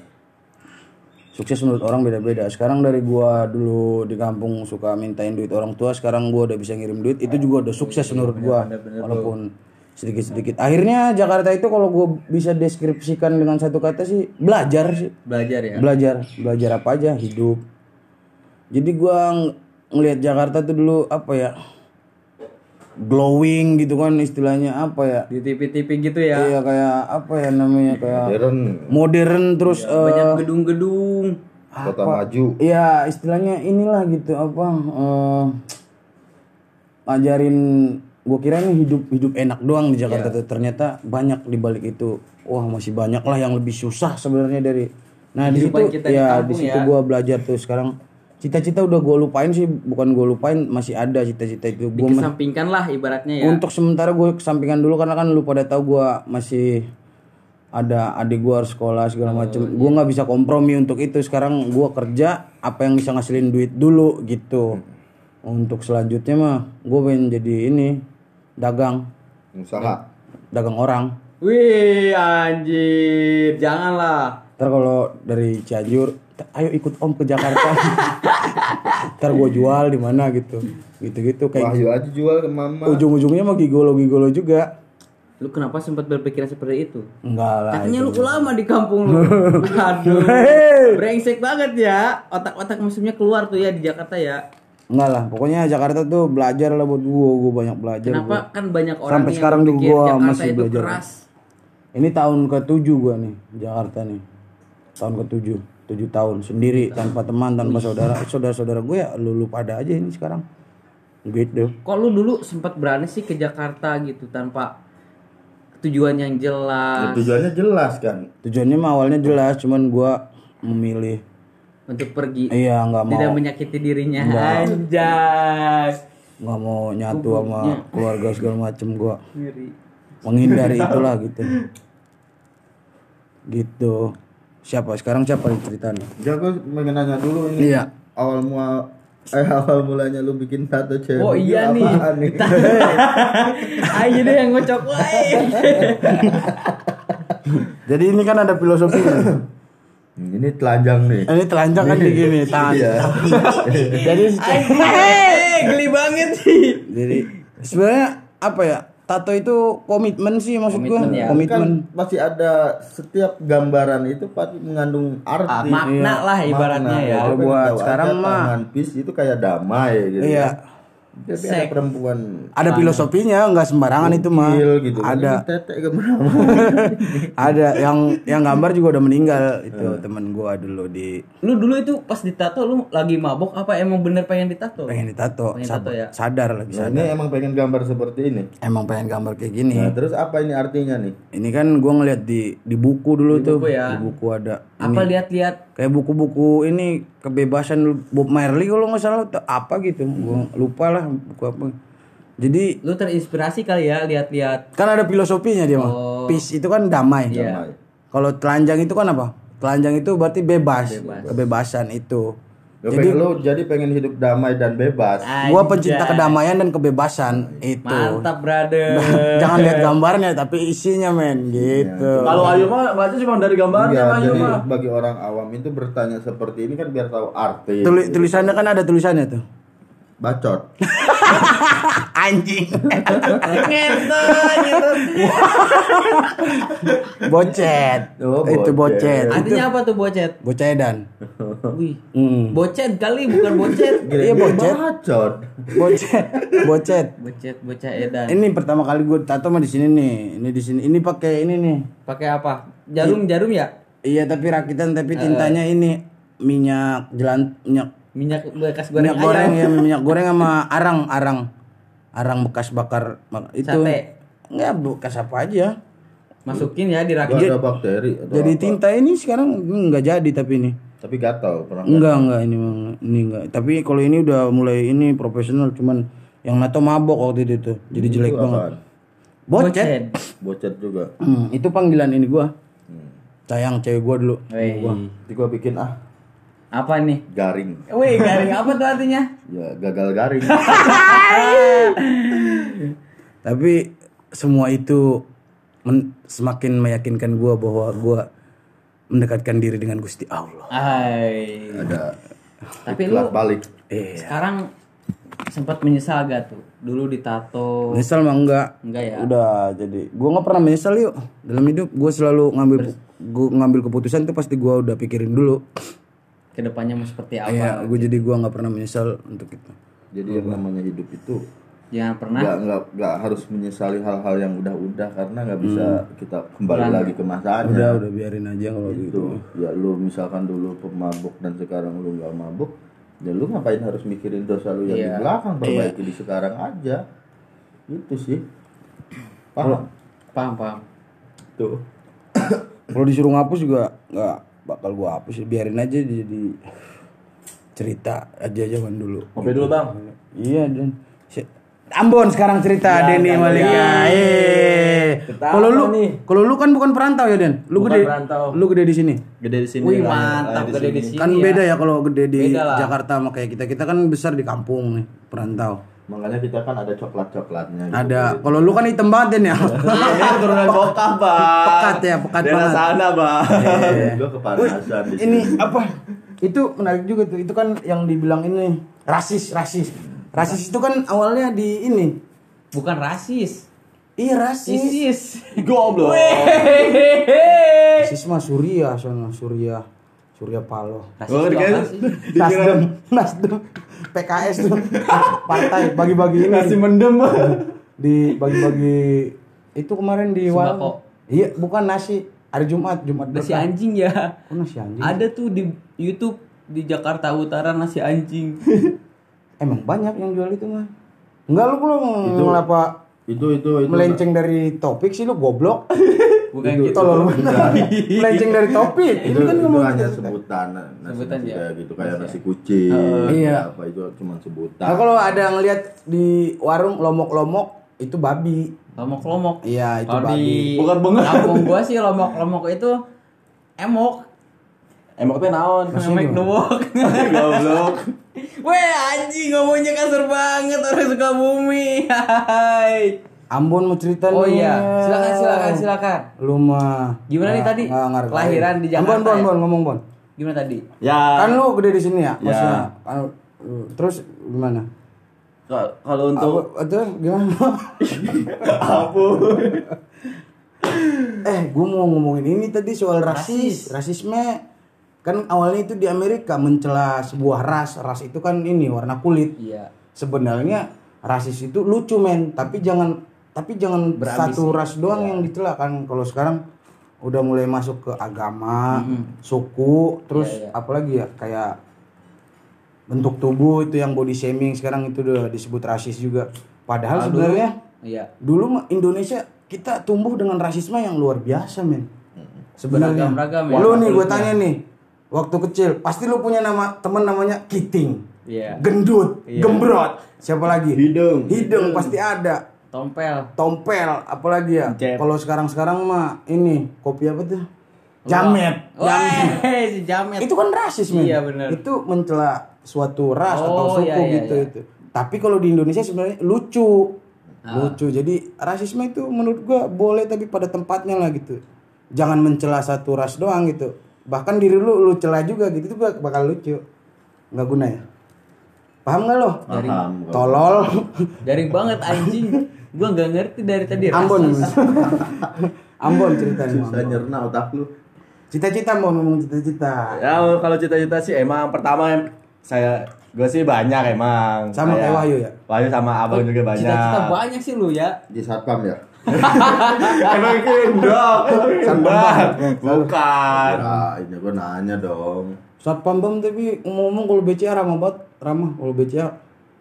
Speaker 1: Sukses menurut orang beda-beda. Sekarang dari gua dulu di kampung suka mintain duit orang tua, sekarang gua udah bisa ngirim duit, itu juga udah sukses menurut gua. Walaupun sedikit-sedikit. Akhirnya Jakarta itu kalau gua bisa deskripsikan dengan satu kata sih belajar sih.
Speaker 2: Belajar ya.
Speaker 1: Belajar, belajar apa aja, hidup. Jadi gua ng- ngelihat Jakarta tuh dulu apa ya? glowing gitu kan istilahnya apa ya?
Speaker 2: Di TV-TV gitu ya.
Speaker 1: Iya kayak apa ya namanya kayak
Speaker 3: Modern,
Speaker 1: modern terus eh,
Speaker 2: Banyak gedung-gedung.
Speaker 3: kota maju.
Speaker 1: Iya istilahnya inilah gitu apa eh ngajarin gue kira ini hidup hidup enak doang di Jakarta
Speaker 2: Iya.
Speaker 1: tuh ternyata banyak di balik itu wah masih banyak lah yang lebih susah sebenarnya dari nah di situ
Speaker 2: kita di
Speaker 1: ya di situ
Speaker 2: ya.
Speaker 1: gue belajar tuh sekarang cita-cita udah gue lupain sih bukan gue lupain masih ada cita-cita itu gue
Speaker 2: Dikesampingkan lah ibaratnya ya.
Speaker 1: untuk sementara gue kesampingan dulu karena kan lu pada tahu gue masih ada adik gue harus sekolah segala
Speaker 2: Oh,
Speaker 1: macem
Speaker 2: iya.
Speaker 1: gue nggak bisa kompromi untuk itu sekarang gue kerja apa yang bisa ngasilin duit dulu gitu untuk selanjutnya mah gue pengen jadi ini dagang
Speaker 3: Usaha.
Speaker 1: dagang orang
Speaker 2: Wih anjir, janganlah.
Speaker 1: ntar kalau dari Cianjur "T- ayo ikut om ke Jakarta <laughs> ntar gue jual di mana gitu gitu gitu kayak
Speaker 3: Wahyu aja jual ke mama.
Speaker 1: ujung-ujungnya mah gigolo gigolo juga
Speaker 2: Lu kenapa sempat berpikiran seperti itu?
Speaker 1: enggak lah
Speaker 2: Katanya lu ulama di kampung lu. <laughs> Aduh. Brengsek banget ya. Otak-otak musuhnya keluar tuh ya di Jakarta ya.
Speaker 1: Enggak lah, pokoknya Jakarta tuh belajar lah buat gua, gua banyak belajar.
Speaker 2: Kenapa
Speaker 1: gua.
Speaker 2: kan banyak orang
Speaker 1: Sampai
Speaker 2: yang
Speaker 1: sekarang juga gua
Speaker 2: Jakarta
Speaker 1: masih
Speaker 2: itu
Speaker 1: belajar.
Speaker 2: keras.
Speaker 1: Ini tahun ke-7 gua nih, Jakarta nih. Tahun ke-7, 7 tahun sendiri tanpa teman, tanpa saudara. Saudara-saudara gue ya lu, lu pada aja ini sekarang. Gitu.
Speaker 2: Kok lu dulu sempat berani sih ke Jakarta gitu tanpa tujuan yang
Speaker 3: Ya,
Speaker 2: jelas
Speaker 3: tujuannya jelas kan.
Speaker 1: Tujuannya mah awalnya jelas, cuman gua memilih
Speaker 2: untuk pergi
Speaker 1: iya nggak
Speaker 2: tidak
Speaker 1: mau
Speaker 2: menyakiti dirinya anjay
Speaker 1: nggak mau nyatu sama keluarga segala macem gua
Speaker 2: Ngeri.
Speaker 1: menghindari <laughs> itulah gitu. Gitu. Siapa sekarang siapa yang ceritanya?
Speaker 3: Ya gue pengen nanya dulu ini.
Speaker 1: Iya.
Speaker 3: Awal mua eh awal mulanya lu bikin tato cewek.
Speaker 2: Oh iya nih.
Speaker 3: nih? <laughs>
Speaker 2: Ayo deh yang ngocok. <laughs>
Speaker 1: Jadi ini kan ada filosofinya.
Speaker 3: Ini telanjang nih.
Speaker 1: ini telanjang kan begini tangan.
Speaker 3: Iya. <laughs>
Speaker 1: Jadi
Speaker 2: geli banget sih.
Speaker 1: jadi sebenarnya apa ya? Tato itu komitmen sih maksud gua.
Speaker 2: Komitmen ya.
Speaker 1: Komitmen.
Speaker 3: Kan pasti ada setiap gambaran itu pasti mengandung arti.
Speaker 2: Ah, makna lah ibaratnya
Speaker 3: Makna,
Speaker 2: ya.
Speaker 3: Gua pengen
Speaker 1: Buat sekarang mah.
Speaker 3: tangan pis itu kayak damai gitu.
Speaker 1: Iya.
Speaker 3: kan. Tapi ada perempuan
Speaker 1: Ada filosofinya nggak sembarangan itu mah.
Speaker 3: gitu.
Speaker 1: Ada
Speaker 3: tetek ke mana? <laughs>
Speaker 1: ada yang yang gambar juga udah meninggal itu temen gua dulu di
Speaker 2: Lu dulu itu pas ditato lu lagi mabok apa emang bener pengen ditato?
Speaker 1: pengen ditato,
Speaker 2: Pengen
Speaker 1: Sab-
Speaker 2: tato ya?
Speaker 1: sadar lagi
Speaker 3: Nah,
Speaker 1: sadar.
Speaker 3: ini emang pengen gambar seperti ini.
Speaker 1: Emang pengen gambar kayak gini.
Speaker 3: Nah, terus apa ini artinya nih?
Speaker 1: Ini kan gua ngeliat di di buku dulu tuh.
Speaker 2: buku ya?
Speaker 1: Di buku ada
Speaker 2: Apa lihat-lihat
Speaker 1: kayak buku-buku ini kebebasan Bob Marley kalau nggak salah atau apa gitu. Gua lupa lah buku apa. Jadi
Speaker 2: lu terinspirasi kali ya lihat-lihat.
Speaker 1: kan ada filosofinya dia mah
Speaker 2: Oh.
Speaker 1: peace itu kan damai.
Speaker 2: Iya.
Speaker 3: Damai.
Speaker 1: kalau telanjang itu kan apa? Telanjang itu berarti bebas, kebebasan itu
Speaker 3: Lu pengen, lu jadi pengen hidup damai dan bebas.
Speaker 1: gua pencinta kedamaian dan kebebasan itu
Speaker 2: Mantap, brother. <laughs>
Speaker 1: jangan lihat gambarnya tapi isinya men gitu
Speaker 4: Kalau Ayu mah baca cuma dari gambarnya
Speaker 3: Iya,
Speaker 4: mah Ayu
Speaker 3: jadi
Speaker 4: mah.
Speaker 3: bagi orang awam itu bertanya seperti ini kan biar tahu arti.
Speaker 1: Tuli- tulisannya kan ada tulisannya tuh
Speaker 3: Bacot. <laughs>
Speaker 1: anjing
Speaker 2: Ngentot, <laughs>
Speaker 1: bocet
Speaker 3: Oh,
Speaker 1: itu
Speaker 3: bocet.
Speaker 1: bocet itu
Speaker 2: Artinya apa tuh bocet?
Speaker 1: bocedan
Speaker 2: Wih.
Speaker 1: Hmm.
Speaker 2: Bocet kali bukan bocet.
Speaker 1: Iya, bocet.
Speaker 3: Bacot.
Speaker 1: bocet bocet
Speaker 2: Bocet, bocah edan.
Speaker 1: ini pertama kali gue tato mah di sini nih ini di sini ini pakai ini nih
Speaker 2: Pakai apa? Jarum, jarum ya?
Speaker 1: iya tapi rakitan tapi tintanya ini minyak jelan minyak
Speaker 2: Minyak bekas goreng
Speaker 1: minyak goreng
Speaker 2: ayam.
Speaker 1: ya <laughs> minyak goreng sama arang arang arang bekas bakar itu
Speaker 2: Sate.
Speaker 1: nggak bekas apa aja
Speaker 2: Masukin ya di rakit.
Speaker 3: ada bakteri atau
Speaker 1: jadi
Speaker 3: apa.
Speaker 1: tinta ini sekarang nggak jadi tapi ini
Speaker 3: Tapi gatal pernah.
Speaker 1: enggak enggak ini ini enggak tapi kalau ini udah mulai ini profesional cuman yang nato mabok waktu itu tuh jadi jelek
Speaker 3: Itu
Speaker 1: banget
Speaker 3: apaan?
Speaker 1: bocet
Speaker 3: Bocet juga.
Speaker 1: Hmm, itu panggilan ini gua. Sayang cewek gua dulu.
Speaker 2: Wih.
Speaker 3: Nanti gua bikin ah
Speaker 2: Apa nih?
Speaker 3: garing.
Speaker 2: Wih, garing apa tuh artinya?
Speaker 3: Ya gagal garing. <laughs>
Speaker 1: Tapi semua itu men- semakin meyakinkan gua bahwa gua mendekatkan diri dengan Gusti Allah.
Speaker 2: Hai.
Speaker 3: Ada
Speaker 2: Tapi lu
Speaker 3: balik.
Speaker 1: Eh,
Speaker 2: sekarang sempat menyesal gak tuh? Dulu ditato.
Speaker 1: menyesal mah enggak.
Speaker 2: Enggak ya?
Speaker 1: Udah jadi gua nggak pernah menyesal yuk dalam hidup. Gua selalu ngambil gua ngambil keputusan tuh pasti gua udah pikirin dulu.
Speaker 2: Ke depannya mau seperti apa?
Speaker 1: Iya, gua jadi gua nggak pernah menyesal untuk itu.
Speaker 3: Jadi yang namanya hidup itu
Speaker 2: Jangan pernah.
Speaker 3: nggak nggak nggak harus menyesali hal-hal yang udah-udah karena nggak bisa kita kembali lagi ke masanya.
Speaker 1: Udah udah biarin aja kalau gitu.
Speaker 3: Itu ya lu misalkan dulu pemabuk dan sekarang lu nggak mabuk, ya lu ngapain harus mikirin dosa lu yang di
Speaker 2: Iya.
Speaker 3: belakang perbaiki di sekarang aja. Itu sih. Paham?
Speaker 2: Paham, paham.
Speaker 3: Tuh.
Speaker 1: Kalau disuruh ngapus juga nggak bakal gua hapus, biarin aja jadi cerita aja zaman dulu.
Speaker 4: Ngopi dulu bang.
Speaker 1: Iya dan Si- Ambon sekarang cerita
Speaker 4: Ya,
Speaker 1: Denny
Speaker 4: kan,
Speaker 1: Malika.
Speaker 4: ya.
Speaker 1: Eh.
Speaker 4: Ketawa
Speaker 1: Kalau lu
Speaker 4: nih.
Speaker 1: kalau lu kan bukan perantau ya Den. Lu
Speaker 4: Bukan
Speaker 1: gede
Speaker 4: perantau.
Speaker 1: lu gede di sini.
Speaker 4: Gede di sini.
Speaker 2: Wih mantap gede di sini.
Speaker 1: Kan
Speaker 2: ya.
Speaker 1: beda ya kalau gede di. Jakarta sama kayak kita. Kita kan besar di kampung nih, perantau.
Speaker 3: Makanya kita kan ada coklat-coklatnya gitu.
Speaker 1: Ada. Kalau lu kan hitam banget ya. <laughs>
Speaker 4: Ini keturunan bokap bang.
Speaker 1: Pekat ya, pekat
Speaker 4: Daerah
Speaker 1: banget.
Speaker 4: sana bang.
Speaker 3: Gue kepanasan di
Speaker 1: ini apa? Itu menarik juga tuh. Itu kan yang dibilang ini rasis, rasis. Rasis itu kan awalnya di ini.
Speaker 2: Bukan rasis.
Speaker 1: Iya rasis.
Speaker 2: Isis.
Speaker 4: Goblok.
Speaker 1: Rasis mah Surya, sono Surya. Surya Paloh.
Speaker 2: Rasis itu
Speaker 4: dikira-
Speaker 2: sih?
Speaker 1: Nasdem, Nasdem, PKS tuh partai bagi-bagi ini
Speaker 4: Nasi mendem.
Speaker 1: di bagi-bagi itu kemarin di
Speaker 2: Sembako.
Speaker 1: warung. Iya, bukan nasi. Hari Jumat, Jumat
Speaker 2: Nasi
Speaker 1: berkah.
Speaker 2: anjing ya.
Speaker 1: Oh, nasi anjing.
Speaker 2: Ada tuh di YouTube di Jakarta Utara nasi anjing. <laughs>
Speaker 1: Emang banyak yang jual itu mah. Enggak lu belum ngapa
Speaker 3: Itu itu itu.
Speaker 1: melenceng dari topik sih lu goblok. <laughs>
Speaker 2: Bukan
Speaker 3: Itu-
Speaker 2: gitu.
Speaker 1: Tolol lu. melenceng dari topik.
Speaker 3: itu,
Speaker 1: Ini kan
Speaker 3: itu hanya
Speaker 1: kita-
Speaker 3: sebutan nasi
Speaker 2: Sebutan
Speaker 3: nasi
Speaker 2: ya.
Speaker 3: gitu kayak nasi kucing
Speaker 1: Iya.
Speaker 3: apa itu cuma sebutan
Speaker 1: Nah, kalau ada ngelihat di warung lomok-lomok itu babi.
Speaker 2: Lomok-lomok.
Speaker 1: Iya, itu babi.
Speaker 4: Bukan banget.
Speaker 2: kampung gua sih lomok-lomok itu emok.
Speaker 4: Emang teh naon?
Speaker 2: Emek nuwok. <laughs>
Speaker 4: Goblok.
Speaker 2: Weh anjing ngomongnya kasar banget orang suka bumi. <laughs> Hai.
Speaker 1: Ambon mau cerita
Speaker 2: Oh
Speaker 1: nih.
Speaker 2: iya, silakan silakan silakan.
Speaker 1: Lu mah
Speaker 2: Gimana nih tadi? Kelahiran di Jakarta
Speaker 1: Ambon, Bon,
Speaker 2: ya?
Speaker 1: Bon, ngomong Bon.
Speaker 2: Gimana tadi?
Speaker 4: Ya.
Speaker 1: Kan lu gede di sini ya,
Speaker 4: Ya.
Speaker 1: maksudnya. Kan, terus gimana?
Speaker 4: Ka- Kalau untuk
Speaker 1: itu gimana? <laughs>
Speaker 4: apa?
Speaker 1: eh, gua mau ngomongin ini tadi soal rasis, rasisme. Kan awalnya itu di Amerika mencela sebuah ras. Ras itu kan ini warna kulit.
Speaker 2: Iya.
Speaker 1: Sebenarnya rasis itu lucu men, tapi jangan tapi jangan
Speaker 2: Berambisi.
Speaker 1: satu ras doang yang dicela kan. Kalau sekarang udah mulai masuk ke agama, suku, terus
Speaker 2: Iya, iya.
Speaker 1: apalagi ya kayak bentuk tubuh itu yang body shaming sekarang itu udah disebut rasis juga. Padahal
Speaker 2: Kalau
Speaker 1: sebenarnya
Speaker 2: Iya.
Speaker 1: dulu Indonesia kita tumbuh dengan rasisme yang luar biasa men. Sebenarnya.
Speaker 2: Beragam-ragam ya.
Speaker 1: Lu nih gue tanya nih, waktu kecil pasti lu punya nama teman namanya Kiting,
Speaker 2: Iya.
Speaker 1: gendut,
Speaker 2: Iya.
Speaker 1: gembrot, siapa lagi?
Speaker 3: hidung
Speaker 1: Hidung pasti ada.
Speaker 2: Tompel.
Speaker 1: Tompel, apalagi ya? Kalau sekarang-sekarang mah ini kopi apa tuh? Jamet.
Speaker 2: Wah, si Jamet.
Speaker 1: Itu kan rasis men.
Speaker 2: Iya, bener.
Speaker 1: Itu mencela suatu ras atau
Speaker 2: Oh,
Speaker 1: suku
Speaker 2: iya, iya,
Speaker 1: gitu
Speaker 2: iya.
Speaker 1: itu. Tapi kalau di Indonesia sebenarnya lucu.
Speaker 2: Ah.
Speaker 1: Lucu. Jadi rasisme itu menurut gua boleh tapi pada tempatnya lah gitu. Jangan mencela satu ras doang gitu. Bahkan diri lu lu cela juga gitu itu bak- bakal lucu. Nggak guna ya? Paham nggak lo?
Speaker 3: paham
Speaker 1: Tolol.
Speaker 2: Garing banget anjing. <laughs> Gua nggak ngerti dari tadi
Speaker 1: Ambon. <laughs> Ambon ceritanya.
Speaker 3: susah nyerna otak lu
Speaker 1: Cita-cita mau ngomong cita-cita.
Speaker 4: Ya kalau cita-cita sih emang pertama saya gue sih banyak emang.
Speaker 1: Sama kayak Wahyu ya?
Speaker 4: Wahyu sama abang juga banyak.
Speaker 2: Cita-cita banyak sih lu ya.
Speaker 3: di satpam ya <laughs>
Speaker 4: emang kendok.
Speaker 1: Sambal.
Speaker 4: Bukan.
Speaker 3: nah ini gue nanya dong
Speaker 1: Satpam bam tapi ngomong kalau BCA ramah banget, ramah kalau BCA.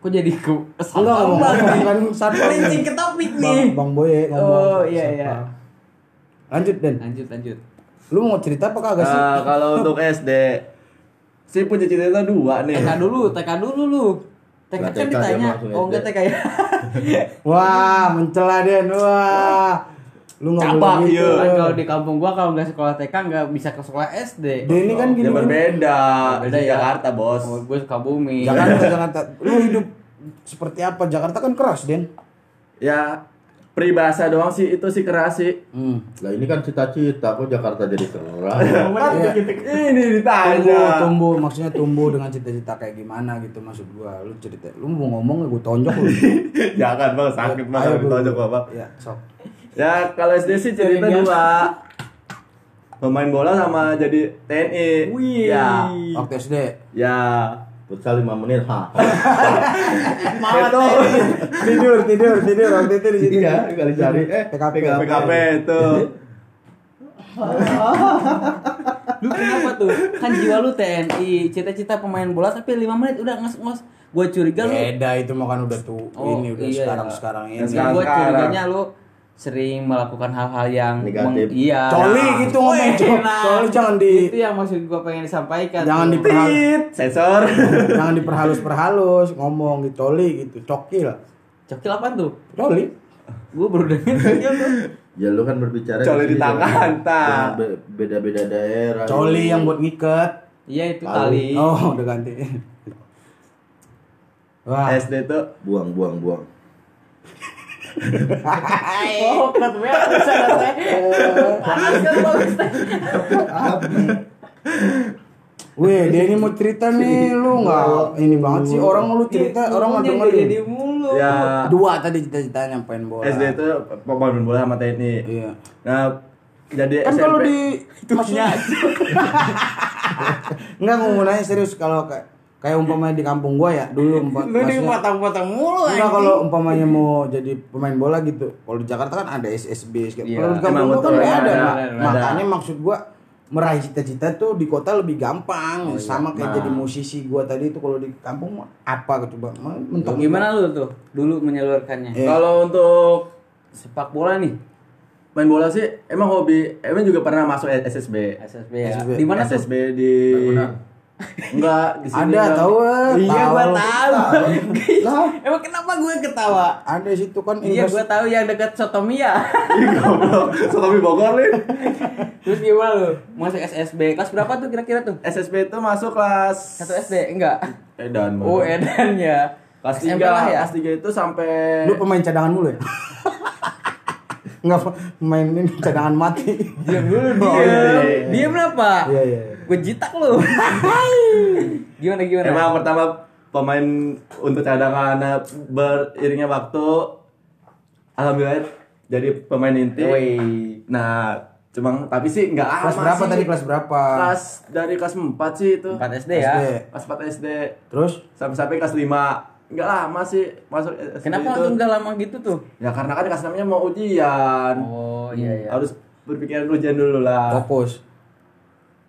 Speaker 2: Kok jadi ku
Speaker 1: Enggak ngomong kan satpam.
Speaker 2: Melenceng ke topik
Speaker 1: Bang,
Speaker 2: nih.
Speaker 1: Bang Boye ngomong.
Speaker 2: Oh, iya, iya.
Speaker 1: Lanjut Den.
Speaker 2: Lanjut lanjut.
Speaker 1: Lu mau cerita apa kagak sih?
Speaker 4: Nah, kalau untuk <laughs> SD sih punya cita-cita dua nih.
Speaker 2: TK dulu, TK dulu lu. TK kan ditanya. Oh enggak. TK ya. <laughs> <laughs>
Speaker 1: Wah, mencela Den. Wah. Lu enggak
Speaker 4: Cabak,
Speaker 1: boleh gitu.
Speaker 4: iya.
Speaker 2: Kan kalau di kampung gua kalau nggak sekolah TK nggak bisa ke sekolah SD.
Speaker 1: Den ini kan gini.
Speaker 4: Ya berbeda.
Speaker 2: Beda ya.
Speaker 4: Jakarta, Bos.
Speaker 2: Oh, gue suka bumi.
Speaker 1: Jakarta, <laughs> Jakarta. Lu hidup seperti apa? Jakarta kan keras, Den.
Speaker 4: Ya peribahasa doang sih itu sih keras sih.
Speaker 1: Hmm.
Speaker 3: lah ini kan cita-cita kok Jakarta jadi keras <laughs>
Speaker 1: Iya.
Speaker 4: Ini
Speaker 1: Tumbuh,
Speaker 4: ditanya.
Speaker 1: tumbuh, maksudnya tumbuh dengan cita-cita kayak gimana gitu maksud gua. Lu cerita, lu mau ngomong gue tonjok lu. <laughs>
Speaker 4: Jangan bang sakit banget
Speaker 1: Bu.
Speaker 4: ditonjok bapak.
Speaker 1: Ya, sok.
Speaker 4: Ya kalau SD sih cerita
Speaker 2: Iya.
Speaker 4: dua. Pemain bola sama jadi TNI.
Speaker 2: Wih.
Speaker 4: Ya.
Speaker 1: Waktu SD.
Speaker 4: Ya.
Speaker 3: futsal 5 menit ha <laughs>
Speaker 4: Itu
Speaker 1: tidur, tidur, tidur waktu itu di situ.
Speaker 3: iya kali cari eh
Speaker 1: PKP.
Speaker 4: PKP itu. <laughs>
Speaker 2: Lu kenapa tuh? Kan jiwa lu TNI, cita-cita pemain bola tapi 5 menit udah ngos-ngos. Gua curiga lu.
Speaker 1: Beda itu mah kan udah tuh
Speaker 2: Oh,
Speaker 1: ini udah
Speaker 2: iya,
Speaker 1: sekarang
Speaker 2: iya.
Speaker 1: sekarang ini.
Speaker 4: Yang
Speaker 2: Ya,
Speaker 4: sekarang-
Speaker 2: gua curiganya lu sering melakukan hal-hal yang
Speaker 3: Negatif.
Speaker 2: iya
Speaker 1: Coli gitu ngomong coli.
Speaker 2: nah.
Speaker 1: Coli jangan di
Speaker 2: itu yang maksud gua pengen disampaikan
Speaker 1: jangan
Speaker 2: tuh.
Speaker 1: diperhalus
Speaker 4: Sensor. <laughs>
Speaker 1: jangan diperhalus-perhalus ngomong gitu coli gitu coki lah
Speaker 2: cokil apa tuh
Speaker 1: coli
Speaker 2: gua baru cokil tuh
Speaker 3: Ya lu kan berbicara
Speaker 4: Coli di tangan,
Speaker 3: be- Beda-beda daerah.
Speaker 1: coli yang buat ngikat
Speaker 2: iya itu tali
Speaker 1: oh udah ganti <laughs> wah
Speaker 4: SD tuh
Speaker 3: Buang, buang, buang.
Speaker 2: Oh ket banget bisa panas kan bagus
Speaker 1: Weh, dia ini mau cerita nih, lu nggak ini banget sih orang lu cerita orang nggak dengerin.
Speaker 2: jadi mulu
Speaker 4: ya
Speaker 1: Dua tadi cita-citanya pengen bola.
Speaker 4: SD itu pemain bola sama TNI.
Speaker 1: Iya.
Speaker 4: Nah, jadi
Speaker 1: Kan
Speaker 4: SMP
Speaker 1: kalau di maksudnya <laughs> Enggak mau nanya serius kalau kayak kayak umpamanya di kampung gua ya dulu <laughs> empat
Speaker 2: lu dipotong-potong mulu
Speaker 1: Enggak kalau umpamanya mau jadi pemain bola gitu. Kalau di Jakarta kan ada SSB.
Speaker 2: Iya,
Speaker 1: Kalau di kampung gua kan nggak
Speaker 4: ada,
Speaker 1: ada.
Speaker 2: ada,
Speaker 1: Mak.
Speaker 2: ada.
Speaker 1: Makanya maksud gua meraih cita-cita tuh di kota lebih gampang. Sama kayak
Speaker 2: Nah.
Speaker 1: jadi musisi gua tadi itu kalau di kampung apa coba? Mah Mentok
Speaker 2: gimana lu tuh dulu menyalurkannya
Speaker 1: Eh.
Speaker 4: kalau untuk
Speaker 2: sepak bola nih
Speaker 4: main bola sih emang hobi, emang juga pernah masuk SSB.
Speaker 2: SSB ya
Speaker 1: SSB.
Speaker 2: di mana
Speaker 4: SSB di Enggak, di sini.
Speaker 1: Ada tahu
Speaker 2: iya gua
Speaker 1: tahu.
Speaker 2: tahu
Speaker 1: Lah,
Speaker 2: emang kenapa gue ketawa
Speaker 1: ada situ kan
Speaker 2: iya gua tahu yang dekat Sotomia <laughs>
Speaker 4: Ih, goblok. Sotomi Bogor nih.
Speaker 2: terus gimana lu masuk SSB kelas berapa tuh kira-kira tuh
Speaker 4: SSB itu masuk kelas
Speaker 2: satu SD enggak
Speaker 4: Edan.
Speaker 2: oh edan ya
Speaker 4: Kelas
Speaker 2: SMP
Speaker 4: 3
Speaker 2: lah ya
Speaker 4: Kelas 3 itu sampai
Speaker 1: Lu pemain cadangan mulu ya? <laughs> Enggak pemain ini cadangan mati.
Speaker 2: diam dulu
Speaker 1: Oh,
Speaker 2: diam
Speaker 1: iya, iya.
Speaker 2: diam kenapa
Speaker 1: Iya iya.
Speaker 2: Gue jitak lu <laughs> gimana gimana
Speaker 4: Emang pertama pemain untuk cadangan beriringnya waktu alhamdulillah jadi pemain inti.
Speaker 2: Woi.
Speaker 4: Nah, cuma tapi sih nggak lama
Speaker 1: Kelas berapa
Speaker 4: sih.
Speaker 1: tadi kelas berapa?
Speaker 4: Kelas dari kelas 4 sih itu.
Speaker 2: 4 SD ya
Speaker 1: SD.
Speaker 4: Kelas 4 SD
Speaker 1: Terus
Speaker 4: sampai sampai kelas 5 nggak lama sih masuk SD
Speaker 2: kenapa
Speaker 4: itu.
Speaker 2: langsung udah lama gitu tuh
Speaker 4: Ya karena kan kelas 6 nya mau ujian.
Speaker 2: oh iya iya
Speaker 4: Harus berpikiran ujian dulu lah.
Speaker 1: fokus.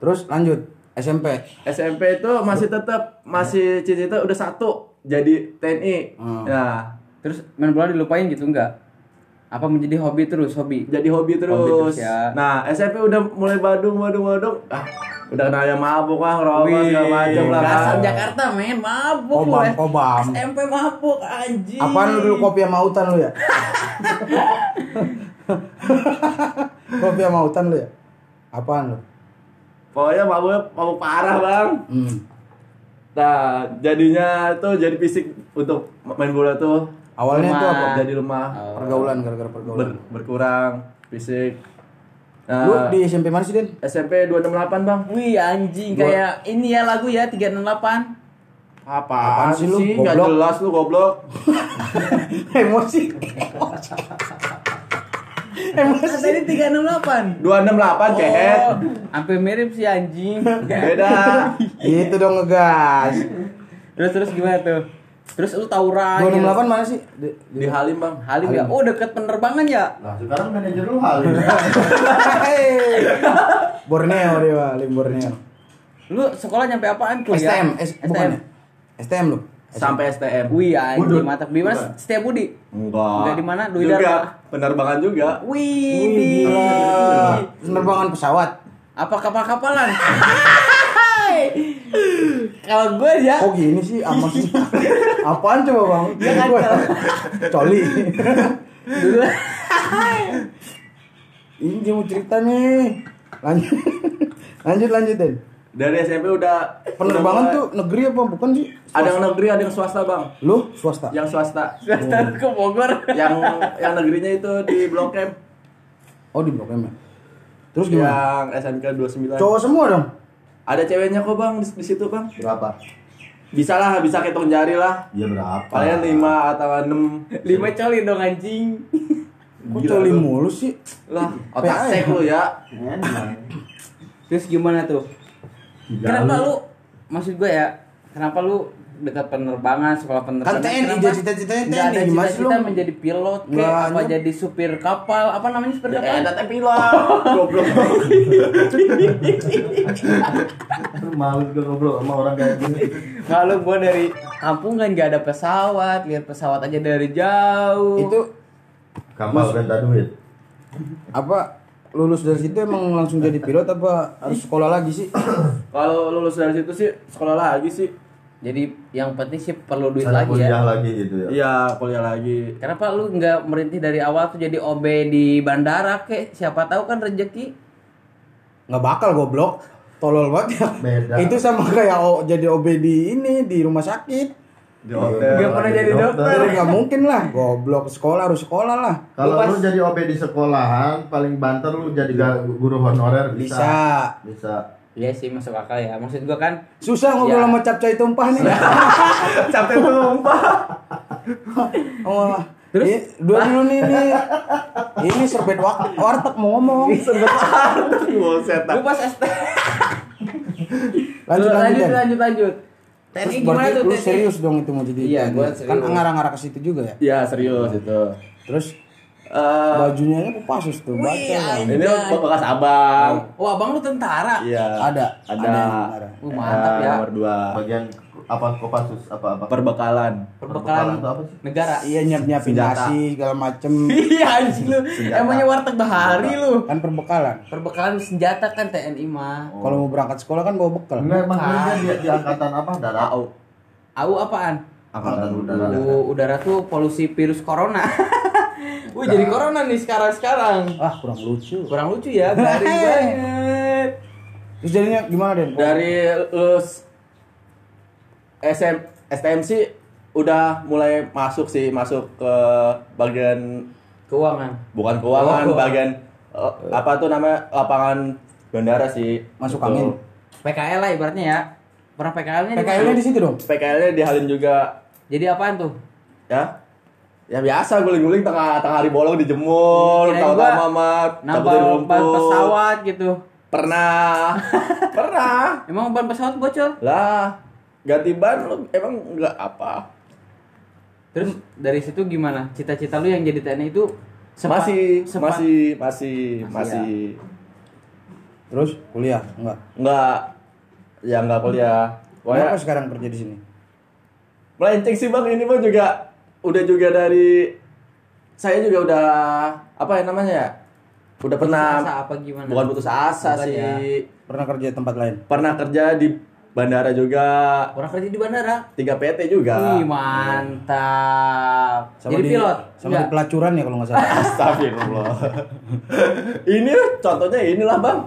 Speaker 1: Terus lanjut SMP.
Speaker 4: SMP itu masih tetap masih cita-cita udah satu jadi TNI.
Speaker 1: Hmm.
Speaker 4: Nah,
Speaker 2: terus main bola dilupain gitu enggak apa menjadi hobi terus hobi
Speaker 4: jadi hobi terus.
Speaker 2: Hobi terus ya.
Speaker 4: Nah, SMP udah mulai badung badung badung. Ah, udah kena yang mabuk lah, ngerokok segala macam lah.
Speaker 2: dasar
Speaker 4: kan.
Speaker 2: Jakarta men mabuk
Speaker 1: Kobam,
Speaker 2: eh.
Speaker 1: kobam.
Speaker 2: SMP mabuk anjing
Speaker 1: Apaan lu dulu kopi sama hutan lu ya? <laughs> kopi sama hutan lu ya? Apaan lu?
Speaker 4: Pokoknya mabuk mabuk parah, Bang.
Speaker 1: Hmm.
Speaker 4: Nah, jadinya tuh jadi fisik untuk main bola tuh
Speaker 1: Awalnya itu apa?
Speaker 2: Lemah.
Speaker 4: jadi lemah,
Speaker 2: Oh.
Speaker 1: Pergaulan gara-gara pergaulan.
Speaker 4: ber- berkurang fisik. Nah,
Speaker 1: Lu di SMP mana sih, Den?
Speaker 4: SMP 268, Bang.
Speaker 2: Wih anjing
Speaker 1: Gua-
Speaker 2: kayak ini ya lagu ya 368
Speaker 4: Apa
Speaker 1: Apaan sih lu?
Speaker 4: Nggak
Speaker 1: Goblok.
Speaker 4: jelas lu goblok. <laughs>
Speaker 1: Emosi. <laughs>
Speaker 2: Emosi tadi 368
Speaker 4: 268 cehet.
Speaker 2: Oh, hampir mirip sih anjing
Speaker 4: Beda. <laughs>
Speaker 1: Itu dong ngegas.
Speaker 2: Terus terus gimana tuh? Terus lu tawuran
Speaker 1: 268 mana sih? Di,
Speaker 4: Di Halim, Bang.
Speaker 2: Halim ya? Oh deket penerbangan ya?
Speaker 3: Nah, sekarang manajer lu Halim. <laughs> <laughs>
Speaker 1: Borneo dia, Pak. Lim Borneo.
Speaker 2: Lu sekolah nyampe apaan tuh ya?
Speaker 1: STM, bukan ya? STM lu.
Speaker 4: Sampai STM.
Speaker 2: Wih anjing mantap. Di mana?
Speaker 3: Bukan.
Speaker 2: Setiap Budi?
Speaker 4: Enggak.
Speaker 2: Enggak di mana? Dwi
Speaker 4: Juga. Penerbangan juga.
Speaker 2: Wih, di.
Speaker 1: Penerbangan pesawat.
Speaker 2: Apa kapal-kapalan? Kalau gue ya
Speaker 1: Kok gini sih apa sih? <laughs> Apaan coba, Bang?
Speaker 2: Dia kan
Speaker 1: Coli.
Speaker 2: dulu
Speaker 1: Ini dia mau cerita nih. Lanjut. Lanjut lanjutin.
Speaker 4: Dari SMP udah
Speaker 1: Penerbangan
Speaker 4: udah
Speaker 1: tuh negeri apa bukan sih?
Speaker 4: mulai- ada yang negeri, ada yang swasta, Bang.
Speaker 1: Lu swasta.
Speaker 4: Yang swasta.
Speaker 2: Swasta ke Bogor.
Speaker 4: yang yang negerinya itu di Blok M.
Speaker 1: Oh, di Blok M ya. Terus gimana?
Speaker 4: Yang SMK 29.
Speaker 1: Cowok semua dong.
Speaker 4: Ada ceweknya kok, Bang, di, di situ, Bang.
Speaker 3: Berapa?
Speaker 4: Bisa lah, bisa hitung jari lah.
Speaker 3: Ya berapa?
Speaker 4: Kalian 5 atau 6
Speaker 2: Lima coli dong anjing.
Speaker 1: Kok
Speaker 4: Gila,
Speaker 1: coli
Speaker 4: lu.
Speaker 1: mulu sih?
Speaker 4: lah, otak
Speaker 1: ya?
Speaker 4: sek lu ya.
Speaker 2: Terus gimana tuh?
Speaker 3: Gila
Speaker 2: Kenapa
Speaker 3: lu.
Speaker 2: lu? Maksud gue ya, kenapa lu dekat penerbangan, sekolah penerbangan?
Speaker 1: Kan TNI, dia cita-citanya
Speaker 2: ada
Speaker 1: TNI, gimana sih
Speaker 2: cita-cita
Speaker 1: lu?
Speaker 2: menjadi pilot kayak apa jadi supir kapal, apa namanya supir
Speaker 4: Ya,
Speaker 2: kapal?
Speaker 4: tete pilot. <laughs> Goblok. <laughs>
Speaker 3: Lu malu juga ngobrol sama orang kayak gini.
Speaker 2: Kalau gue dari kampung kan nggak ada pesawat, lihat pesawat aja dari jauh.
Speaker 1: Itu
Speaker 3: Kamal minta duit.
Speaker 1: Apa lulus dari situ emang langsung jadi pilot apa harus sekolah lagi sih? <coughs>
Speaker 4: Kalau lulus dari situ sih sekolah lagi sih.
Speaker 2: Jadi yang penting sih perlu duit
Speaker 3: Sana
Speaker 2: lagi
Speaker 3: kuliah
Speaker 2: ya.
Speaker 3: lagi gitu ya.
Speaker 4: Iya, kuliah lagi.
Speaker 2: Kenapa lu nggak merintih dari awal tuh jadi OB di bandara kek? Siapa tahu kan rezeki.
Speaker 1: Nggak bakal goblok. Tolol banget ya.
Speaker 3: Beda.
Speaker 1: Itu sama kayak o- jadi OB di ini di rumah sakit.
Speaker 4: Di
Speaker 3: Iya,
Speaker 4: hotel.
Speaker 2: Nggak pernah jadi dokter.
Speaker 1: Nggak <laughs> mungkin lah. Goblok sekolah harus sekolah lah.
Speaker 3: Kalau
Speaker 2: Lu pas-
Speaker 3: lu jadi OB di sekolahan, paling banter lu jadi guru honorer bisa.
Speaker 1: Bisa.
Speaker 3: Bisa.
Speaker 2: Iya sih masuk akal ya. Maksud gua kan
Speaker 1: Susah ngobrol
Speaker 2: Ya.
Speaker 1: sama capcay tumpah nih. <laughs>
Speaker 4: Capek tumpah. <laughs>
Speaker 1: Oh, Terus dua dulu nih nih. Ini serbet warteg mau ngomong.
Speaker 4: Buset.
Speaker 2: lu pas ST.
Speaker 1: Lanjut lanjut.
Speaker 2: lanjut lanjut lanjut.
Speaker 1: Terus
Speaker 2: TNI gimana
Speaker 1: berarti
Speaker 2: tuh?
Speaker 1: lu
Speaker 2: TNI?
Speaker 1: serius dong itu mau jadi
Speaker 2: Iya,
Speaker 1: TNI.
Speaker 2: gua
Speaker 1: Kan
Speaker 2: serius.
Speaker 1: ngarah-ngarah ke situ juga ya.
Speaker 4: Iya, serius itu.
Speaker 1: Terus
Speaker 4: Eh,
Speaker 1: bajunya ini Kopassus tuh, baca.
Speaker 4: Ini bekas abang.
Speaker 2: Oh, abang lu tentara.
Speaker 4: Iya.
Speaker 1: Ada,
Speaker 4: Ada.
Speaker 1: ada.
Speaker 2: Uh, mantap ya.
Speaker 4: Nomor dua.
Speaker 3: Bagian apa Kopassus apa apa?
Speaker 4: Perbekalan.
Speaker 2: Perbekalan
Speaker 3: itu apa sih?
Speaker 2: negara.
Speaker 1: Iya nyiap-nyiapin
Speaker 4: Senjata.
Speaker 1: nasi segala macem. <laughs>
Speaker 2: Iya anjing lu. Emangnya warteg bahari lu.
Speaker 1: kan perbekalan.
Speaker 2: Perbekalan senjata kan TNI mah.
Speaker 1: Kalau mau berangkat sekolah kan bawa bekal.
Speaker 3: Enggak emang kerja di, di angkatan apa? Darat.
Speaker 4: AU.
Speaker 2: AU apaan?
Speaker 3: Angkatan udara.
Speaker 2: Udara tuh polusi virus corona. <laughs> Wih jadi corona nih sekarang-sekarang.
Speaker 1: Ah kurang lucu.
Speaker 2: Kurang lucu ya, garing <laughs> banget.
Speaker 1: Terus jadinya gimana Den?
Speaker 4: Dari lulus SM STMC udah mulai masuk sih, masuk ke bagian
Speaker 2: Keuangan.
Speaker 4: bukan keuangan,
Speaker 2: Oh.
Speaker 4: bagian eh, apa tuh namanya lapangan bandara sih.
Speaker 1: Masuk
Speaker 4: Gitu.
Speaker 1: angin.
Speaker 2: PKL lah ibaratnya ya. Pernah PKL-nya
Speaker 1: PKL-nya di situ dong.
Speaker 4: PKL-nya di Halim juga
Speaker 2: Jadi apaan tuh?
Speaker 4: ya. Ya biasa guling-guling tengah tengah hari bolong dijemur,
Speaker 2: Kirain
Speaker 4: tahu
Speaker 2: gua
Speaker 4: tahu mama
Speaker 2: Nambah ban pesawat gitu.
Speaker 4: Pernah. <laughs> Pernah.
Speaker 2: Emang ban pesawat bocor?
Speaker 4: Lah, ganti ban lu emang enggak apa?
Speaker 2: Terus dari situ gimana? Cita-cita lu yang jadi TNI itu sepa-
Speaker 4: masih,
Speaker 2: sepa-
Speaker 4: masih, masih,
Speaker 2: Masih
Speaker 4: masih,
Speaker 1: Terus kuliah enggak?
Speaker 4: enggak, ya enggak kuliah.
Speaker 1: Kenapa
Speaker 4: Pokoknya
Speaker 1: sekarang kerja di sini?
Speaker 4: melenceng sih bang, ini bang juga udah juga dari saya juga udah apa ya namanya ya? Udah pernah
Speaker 2: asa apa gimana?
Speaker 4: bukan putus asa
Speaker 2: Bukan
Speaker 4: sih.
Speaker 2: ya.
Speaker 1: Pernah kerja di tempat lain?
Speaker 4: Pernah kerja di bandara juga,
Speaker 2: Orang kerja di bandara.
Speaker 4: 3 PT juga.
Speaker 2: Wih, mantap. jadi
Speaker 1: di,
Speaker 2: pilot?
Speaker 1: Sama
Speaker 2: Enggak.
Speaker 1: di pelacuran ya kalau nggak salah. <laughs>
Speaker 4: Astagfirullah. ini contohnya inilah bang.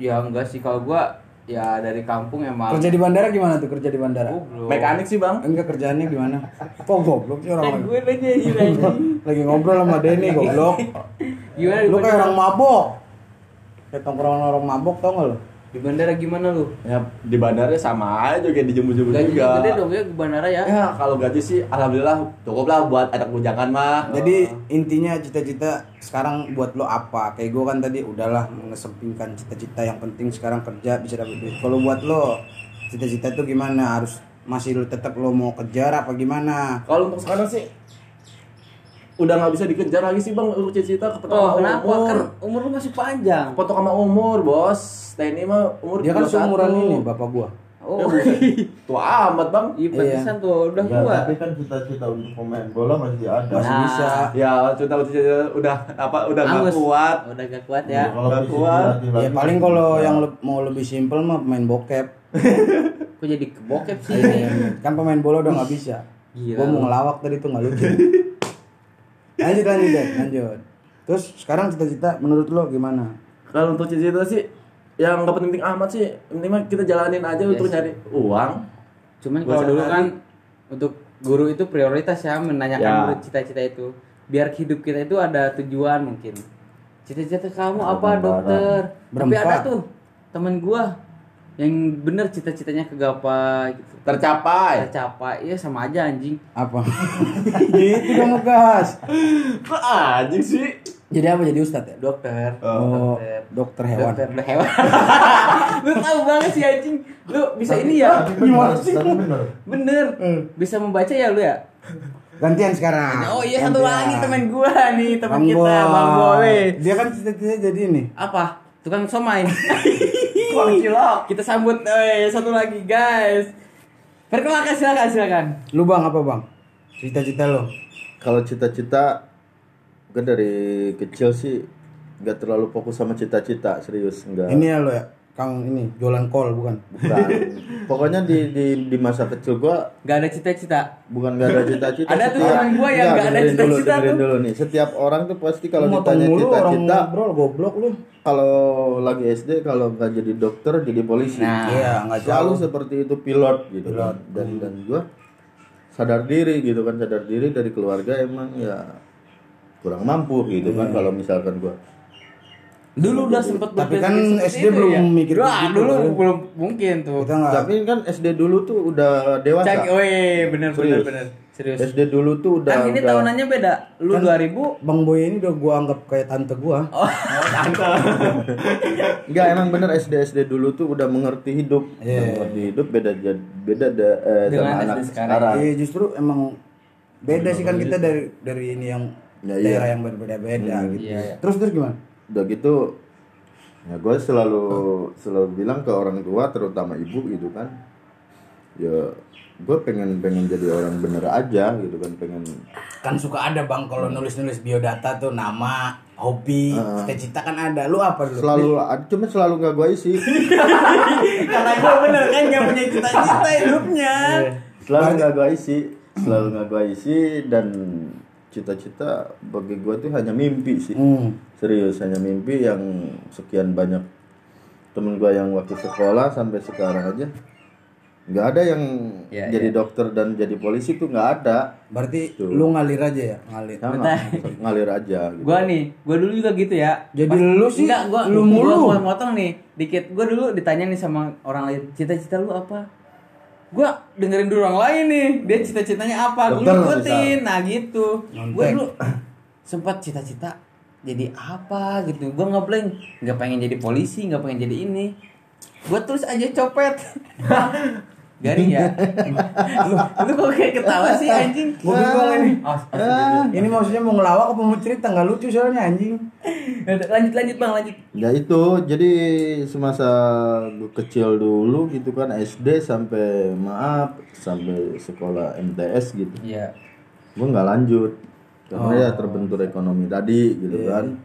Speaker 2: Ya enggak sih kalau gua ya dari kampung emang
Speaker 1: kerja di bandara gimana tuh kerja di bandara?
Speaker 2: goblok.
Speaker 4: Mekanik sih bang.
Speaker 1: Enggak kerjaannya gimana? Kok goblok sih orang
Speaker 2: gue lagi anjing. <laughs>
Speaker 1: lagi ngobrol sama Denny goblok.
Speaker 2: Gimana
Speaker 1: Lu kayak orang mabok. Kayak tongkrongan orang mabok tau gak lu?
Speaker 2: Di bandara gimana lu?
Speaker 4: Ya di bandara sama aja dijemput-jemput
Speaker 2: Gaji
Speaker 4: juga.
Speaker 2: gede dong ya di bandara ya.
Speaker 4: Ya kalau gaji sih alhamdulillah cukup lah buat anak bujangan mah.
Speaker 1: Jadi intinya cita-cita sekarang buat lo apa? Kayak gue kan tadi udahlah mengesampingkan cita-cita yang penting sekarang kerja bisa dapat duit. Kalau buat lo cita-cita tuh gimana? Harus masih lo tetap lo mau kejar apa gimana?
Speaker 4: Kalau untuk sekarang sih udah nggak bisa dikejar lagi sih bang untuk cita-cita kepetok
Speaker 2: Oh,
Speaker 4: sama
Speaker 2: kenapa?
Speaker 4: umur.
Speaker 2: Kan umur lu masih panjang.
Speaker 4: Kepetok sama umur bos. TNI mah umur
Speaker 1: Dia kan
Speaker 4: 21.
Speaker 1: seumuran ini bapak gua.
Speaker 2: Oh,
Speaker 4: Tua amat bang.
Speaker 2: iya pantesan tuh udah
Speaker 3: Ya,
Speaker 2: tua.
Speaker 3: tapi kan cita-cita untuk pemain bola masih ada.
Speaker 1: Masih
Speaker 2: Nah.
Speaker 1: bisa.
Speaker 4: Ya cita cita udah apa udah
Speaker 2: Angus.
Speaker 4: kuat.
Speaker 2: Udah gak kuat ya.
Speaker 3: Kalau
Speaker 4: Nggak
Speaker 3: visi
Speaker 4: kuat.
Speaker 1: Ya
Speaker 3: lagi,
Speaker 1: paling kalau yang le- mau lebih simpel mah pemain bokep. <laughs>
Speaker 2: Kok jadi kebokep sih?
Speaker 1: kan pemain bola udah nggak bisa.
Speaker 2: Gila.
Speaker 1: Gua mau ngelawak tadi tuh nggak lucu. <laughs> lanjut lanjut deh, lanjut. Terus sekarang cita-cita menurut lo gimana?
Speaker 4: Kalau untuk cita-cita sih yang nggak penting amat sih. Penting mah kita jalanin aja
Speaker 2: Iya
Speaker 4: untuk nyari uang.
Speaker 2: Cuman kalau dulu kan untuk guru itu prioritas ya menanyakan
Speaker 4: Ya.
Speaker 2: murid cita-cita itu. Biar hidup kita itu ada tujuan mungkin. Cita-cita kamu apa dokter? Tapi
Speaker 1: Berempat.
Speaker 2: ada tuh teman gua yang bener cita-citanya kegapai gitu.
Speaker 4: Tercapai.
Speaker 2: Tercapai ya sama aja anjing.
Speaker 1: Apa? <laughs> gitu dong ngegas.
Speaker 4: Kok anjing sih?
Speaker 1: Jadi apa? Jadi ustadz ya?
Speaker 2: Dokter.
Speaker 1: Oh,
Speaker 2: Dokter.
Speaker 1: dokter hewan.
Speaker 2: Dokter hewan. <laughs> Lu tahu banget sih anjing. Lu bisa ini ya?
Speaker 3: Benar.
Speaker 2: Bener. Bisa membaca ya lu ya?
Speaker 1: Gantian sekarang.
Speaker 2: Oh iya satu lagi teman gua nih, teman kita. Bang Boy.
Speaker 1: Dia kan cita-citanya jadi ini.
Speaker 2: Apa? Tukang somai. <laughs>
Speaker 4: Tukang <laughs> cilok.
Speaker 2: Kita sambut eh satu lagi, guys. Perkenalkan silakan silakan.
Speaker 1: Lu bang apa bang? Cita-cita lo?
Speaker 3: Kalau cita-cita gue dari kecil sih nggak terlalu fokus sama cita-cita serius enggak
Speaker 1: Ini ya lo ya, Kang ini jualan kol bukan?
Speaker 3: bukan pokoknya di di di masa kecil gue
Speaker 2: Gak ada cita-cita.
Speaker 3: bukan gak ada cita-cita
Speaker 2: Ada tuh temen gua yang
Speaker 3: Enggak,
Speaker 2: nggak ada
Speaker 3: dulu,
Speaker 2: cita-cita
Speaker 3: dengerin
Speaker 2: tuh.
Speaker 3: dulu nih setiap orang tuh pasti kalau ditanya
Speaker 1: orang
Speaker 3: cita-cita
Speaker 1: ngobrol goblok lu.
Speaker 3: kalau lagi SD kalau nggak jadi dokter jadi polisi
Speaker 2: Nah,
Speaker 1: Iya, nggak
Speaker 3: selalu
Speaker 1: jauh.
Speaker 3: seperti itu pilot gitu kan. dan dan gue sadar diri gitu kan sadar diri dari keluarga emang ya kurang mampu gitu kan
Speaker 1: Iya.
Speaker 3: kalau misalkan gue
Speaker 2: Dulu udah sempet
Speaker 1: Tapi kan SD belum
Speaker 2: ya?
Speaker 1: mikir
Speaker 2: Wah, dulu
Speaker 1: kan?
Speaker 2: belum mungkin tuh.
Speaker 1: Kita
Speaker 3: tapi kan SD dulu tuh udah dewasa
Speaker 2: Cek, weh, bener bener
Speaker 3: Serius.
Speaker 2: bener. Serius.
Speaker 3: SD dulu tuh udah
Speaker 2: Kan ini
Speaker 3: udah-
Speaker 2: tahunannya beda. Lu 2000
Speaker 1: Bang Boy ini udah gua anggap kayak tante gua.
Speaker 2: Oh, <laughs> tante. <laughs>
Speaker 3: Enggak emang bener SD SD dulu tuh udah mengerti hidup
Speaker 1: Iya.
Speaker 3: Udah mengerti hidup beda jad- beda da- eh,
Speaker 2: Dengan
Speaker 3: sama
Speaker 2: SD
Speaker 3: anak
Speaker 2: sekarang.
Speaker 3: sekarang,
Speaker 1: Iya justru emang beda sih kan kita dari dari ini yang
Speaker 3: Ya, iya.
Speaker 1: daerah yang berbeda-beda gitu.
Speaker 2: Iya, iya.
Speaker 1: Terus terus gimana?
Speaker 3: udah gitu ya gue selalu selalu bilang ke orang tua terutama ibu gitu kan ya gue pengen pengen jadi orang bener aja gitu kan pengen
Speaker 1: Kan suka ada Bang kalau nulis-nulis biodata tuh nama, hobi, cita-cita kan ada. Lu apa dulu?
Speaker 3: selalu ada cuma selalu nggak gue isi <laughs>
Speaker 2: Karena gue bener kan gak punya cita-cita hidupnya.
Speaker 3: selalu nggak gue isi selalu nggak gue isi dan cita-cita bagi gue tuh hanya mimpi sih
Speaker 1: Hmm.
Speaker 3: serius hanya mimpi yang sekian banyak temen gue yang waktu sekolah sampai sekarang aja nggak ada yang
Speaker 2: Iya,
Speaker 3: jadi dokter dan jadi polisi tuh nggak ada
Speaker 1: Berarti
Speaker 3: Tuh.
Speaker 1: lu ngalir aja ya, ngalir.
Speaker 3: sama ngalir aja gitu.
Speaker 2: Gua nih, gua dulu juga gitu ya.
Speaker 1: Jadi lu sih,
Speaker 2: enggak, gua
Speaker 1: lu mulu.
Speaker 2: Gua, gua motong nih, dikit. Gua dulu ditanya nih sama orang lain, cita-cita lu apa? Gua dengerin dulu orang lain nih, dia cita-citanya apa?
Speaker 3: Dokter,
Speaker 2: ngikutin. Nah, gitu.
Speaker 1: Nyontek.
Speaker 2: dulu sempat cita-cita jadi apa gitu. Gua ngeblank, nggak pengen jadi polisi, nggak pengen jadi ini. Gua terus aja copet. <laughs> Garing ya? lu, lu kok kayak ketawa sih anjing?
Speaker 1: Gua bingung ini.
Speaker 2: Oh,
Speaker 1: Ini maksudnya mau ngelawak apa mau cerita nggak lucu soalnya anjing.
Speaker 2: lanjut lanjut bang lanjut.
Speaker 3: ya itu jadi semasa gue kecil dulu gitu kan SD sampai maaf sampai sekolah MTS gitu
Speaker 2: Iya.
Speaker 3: gue nggak lanjut karena ya terbentur ekonomi tadi gitu kan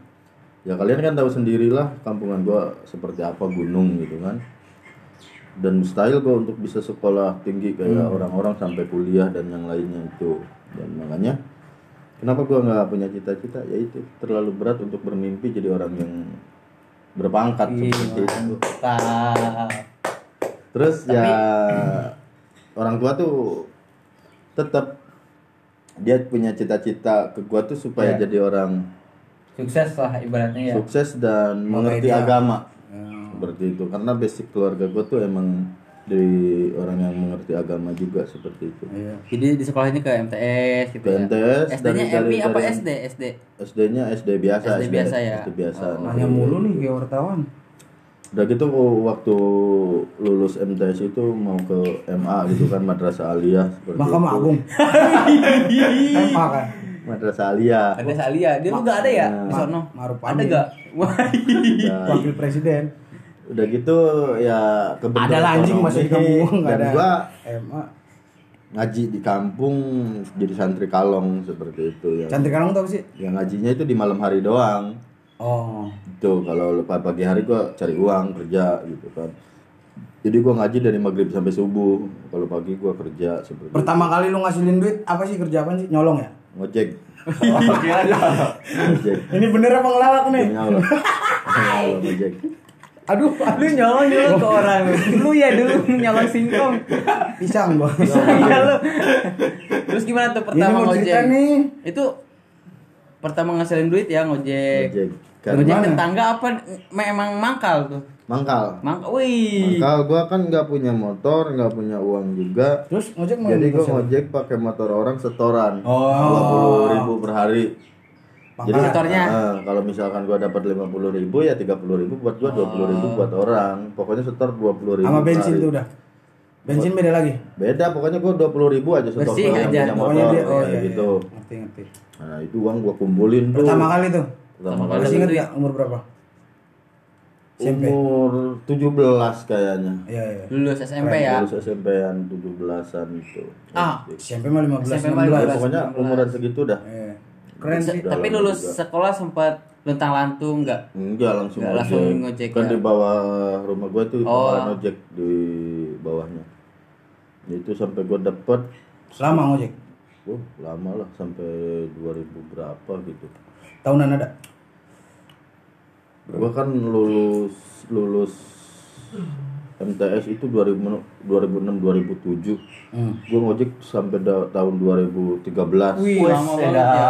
Speaker 3: ya kalian kan tahu sendirilah kampungan gue seperti apa gunung gitu kan dan mustahil gue untuk bisa sekolah tinggi kayak orang-orang sampai kuliah dan yang lainnya itu dan makanya kenapa gue nggak punya cita-cita ya itu terlalu berat untuk bermimpi jadi orang yang berpangkat seperti itu. Terus ya orang tua tuh tetap dia punya cita-cita ke gua tuh supaya
Speaker 2: Iya.
Speaker 3: jadi orang
Speaker 2: Sukses lah ibaratnya ya.
Speaker 3: sukses dan mengerti
Speaker 1: dia.
Speaker 3: agama. Seperti itu. Karena basic keluarga gua tuh emang dari orang yang mengerti agama juga seperti itu.
Speaker 1: Iya.
Speaker 2: Jadi di sekolah ini ke MTS gitu
Speaker 3: Ke
Speaker 2: ya.
Speaker 3: MTS,
Speaker 2: SD-nya
Speaker 3: dari-
Speaker 2: MI apa
Speaker 3: dari-
Speaker 2: SD? SD.
Speaker 3: SD-nya SD biasa,
Speaker 2: SD biasa ya?
Speaker 3: SD biasa. Nah,
Speaker 1: Nanya mulu nih kayak wartawan.
Speaker 3: Udah gitu waktu lulus MTS itu mau ke MA gitu kan Madrasah Aliyah seperti
Speaker 1: Mahkamah. Agung. <laughs> Emang kan.
Speaker 3: Madrasah Aliyah.
Speaker 2: Ada Salia. Dia lu gak ada ya? Di
Speaker 1: Ma-
Speaker 2: sono.
Speaker 1: Ma'ruf
Speaker 2: Ada gak?
Speaker 3: Nah,
Speaker 1: Wakil presiden.
Speaker 3: Udah gitu ya kebentuk
Speaker 1: Ada anjing masih di kampung
Speaker 3: dan
Speaker 1: ada.
Speaker 3: gua
Speaker 1: MA.
Speaker 3: ngaji di kampung jadi santri kalong seperti itu ya
Speaker 1: Cantik kalong tau sih?
Speaker 3: yang ngajinya itu di malam hari doang
Speaker 1: Oh.
Speaker 3: itu kalau lepas pagi hari gua cari uang kerja gitu kan jadi gua ngaji dari maghrib sampai subuh kalau pagi gua kerja seperti
Speaker 1: Pertama kali lu ngasilin duit apa sih kerja apa sih? Nyolong ya?
Speaker 3: itu. ngojek ngojek
Speaker 1: Ini bener apa ngelawak nih?
Speaker 3: Allah, ngojek
Speaker 1: Aduh,
Speaker 2: Lu nyolong nyolong ke orang. Lu ya dulu nyolong singkong.
Speaker 1: pisang.
Speaker 2: Iya lu. Terus gimana tuh
Speaker 1: Ini
Speaker 2: pertama
Speaker 1: mau
Speaker 2: ngojek?
Speaker 1: cerita nih.
Speaker 2: Itu pertama ngasilin duit ya ngojek.
Speaker 3: ngojek kan
Speaker 2: Ngojek tetangga apa memang mangkal tuh?
Speaker 3: mangkal
Speaker 2: Mangkal. Wih.
Speaker 3: mangkal gua kan nggak punya motor nggak punya uang juga
Speaker 1: Terus ngojek mau
Speaker 3: Jadi gue
Speaker 1: ngojek.
Speaker 3: pakai motor orang setoran.
Speaker 1: Oh.
Speaker 3: Dua puluh ribu per hari. Jadi
Speaker 1: Pangkalan.
Speaker 2: Setornya?
Speaker 3: eh, kalau misalkan gue dapat lima puluh ribu ya tiga puluh ribu buat gue dua puluh ribu buat orang. Pokoknya setor dua puluh ribu.
Speaker 1: Sama bensin
Speaker 3: hari.
Speaker 1: tuh udah. Bensin beda lagi.
Speaker 3: Beda pokoknya gue dua puluh ribu aja setor
Speaker 2: Bersih
Speaker 3: yang
Speaker 2: aja.
Speaker 3: punya
Speaker 1: Pokoknya dia oh
Speaker 3: kayak
Speaker 1: iya,
Speaker 3: gitu.
Speaker 1: iya. Ngerti ngerti.
Speaker 3: Nah itu uang gue kumpulin tuh.
Speaker 1: Pertama kali tuh.
Speaker 3: Pertama kali.
Speaker 1: Masih inget gak umur berapa? SMP.
Speaker 3: Umur 17 kayaknya.
Speaker 1: Iya iya.
Speaker 2: Lulus SMP ya.
Speaker 3: Lulus SMP-an 17-an itu.
Speaker 2: Ah.
Speaker 1: SMP mah 15
Speaker 2: SMP
Speaker 1: 16.
Speaker 2: mah
Speaker 3: Ya,
Speaker 2: 15.
Speaker 3: pokoknya
Speaker 2: 16.
Speaker 3: umuran segitu dah.
Speaker 1: Iya. Keren sih.
Speaker 2: tapi lulus
Speaker 3: juga.
Speaker 2: sekolah sempat luntang lantung nggak
Speaker 3: Enggak langsung
Speaker 2: Nggak,
Speaker 3: ojek.
Speaker 2: langsung ngojek
Speaker 3: kan
Speaker 2: ya.
Speaker 3: di bawah rumah gue tuh
Speaker 2: Oh.
Speaker 3: ojek di bawahnya. Itu sampai gue dapet
Speaker 1: Selama ngojek.
Speaker 3: oh, lama lah sampai 2000 berapa gitu.
Speaker 1: Tahunan ada.
Speaker 3: Gua kan lulus lulus MTS itu 2000 2006 2007.
Speaker 1: Hmm.
Speaker 3: Gua ngojek sampai da- tahun 2013.
Speaker 2: wih lama banget ya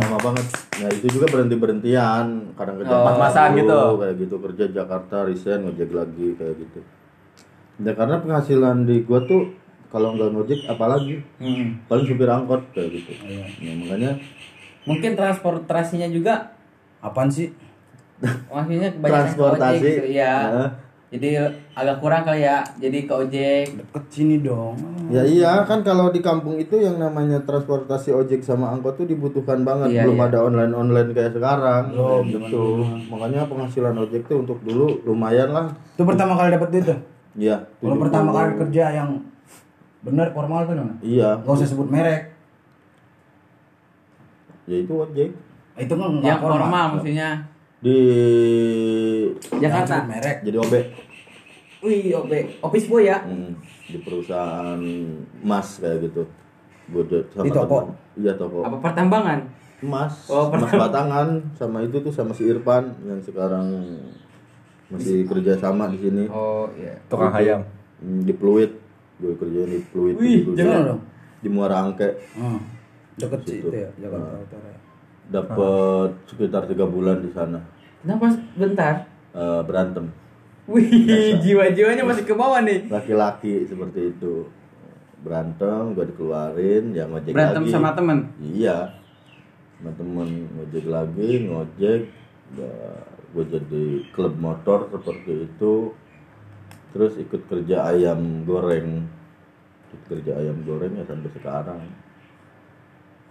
Speaker 3: Lama banget. Nah, itu juga berhenti-berhentian, kadang kerja
Speaker 2: Oh.
Speaker 3: Dulu,
Speaker 4: gitu.
Speaker 3: kayak gitu kerja Jakarta, resign ngojek lagi kayak gitu. Ya karena penghasilan di gua tuh kalau nggak ngojek apalagi
Speaker 2: Hmm.
Speaker 3: paling supir angkot kayak gitu.
Speaker 1: Iya.
Speaker 3: Nah, makanya
Speaker 2: mungkin transportasinya juga
Speaker 1: Apaan sih? <laughs>
Speaker 2: maksudnya kebanyakan ke
Speaker 3: Transportasi.
Speaker 2: ojek gitu ya
Speaker 3: Heeh.
Speaker 2: Jadi agak kurang kali ya jadi ke ojek
Speaker 1: Deket sini dong.
Speaker 3: Ya iya kan kalau di kampung itu yang namanya transportasi ojek sama angkot tuh dibutuhkan banget
Speaker 2: Iya,
Speaker 3: belum
Speaker 2: iya.
Speaker 3: ada online online kayak sekarang
Speaker 1: Belum,
Speaker 3: gitu makanya penghasilan ojek tuh untuk dulu lumayan lah
Speaker 1: Itu pertama kali dapat duit tuh.
Speaker 3: iya
Speaker 1: Kalau
Speaker 3: 70.
Speaker 1: pertama kali kerja yang benar formal tuh mana?
Speaker 3: iya
Speaker 1: Gak usah sebut merek.
Speaker 3: ya itu ojek
Speaker 1: Itu kan
Speaker 2: yang formal maksudnya
Speaker 3: di
Speaker 2: Jakarta
Speaker 1: merek.
Speaker 3: jadi OB
Speaker 2: wih obe office boy ya
Speaker 3: Hmm, di perusahaan emas kayak gitu Gua sama
Speaker 1: Di toko?
Speaker 3: iya toko
Speaker 2: apa pertambangan
Speaker 3: emas
Speaker 2: Oh,
Speaker 3: emas batangan sama itu tuh sama si Irfan yang sekarang masih kerja sama di sini
Speaker 2: oh iya
Speaker 4: Tukang ayam.
Speaker 3: Hmm, di Pluit gue kerja di Pluit
Speaker 2: Wih,
Speaker 3: gitu.
Speaker 1: jangan dong.
Speaker 3: di Muara Angke
Speaker 1: Hmm. Deket sih
Speaker 3: Situ.
Speaker 1: itu ya Jakarta Utara. Ya.
Speaker 3: dapat sekitar tiga bulan di sana.
Speaker 2: Kenapa? Bentar.
Speaker 3: Eh, berantem.
Speaker 2: Wih jiwa-jiwanya masih ke bawah nih.
Speaker 3: Laki-laki seperti itu. Berantem gue dikeluarin ya ngojek
Speaker 2: berantem
Speaker 3: lagi.
Speaker 2: sama temen?
Speaker 3: Iya. Sama temen ngojek lagi ngojek. Gue jadi klub motor seperti itu. Terus ikut kerja ayam goreng. Ikut kerja ayam goreng ya sampai sekarang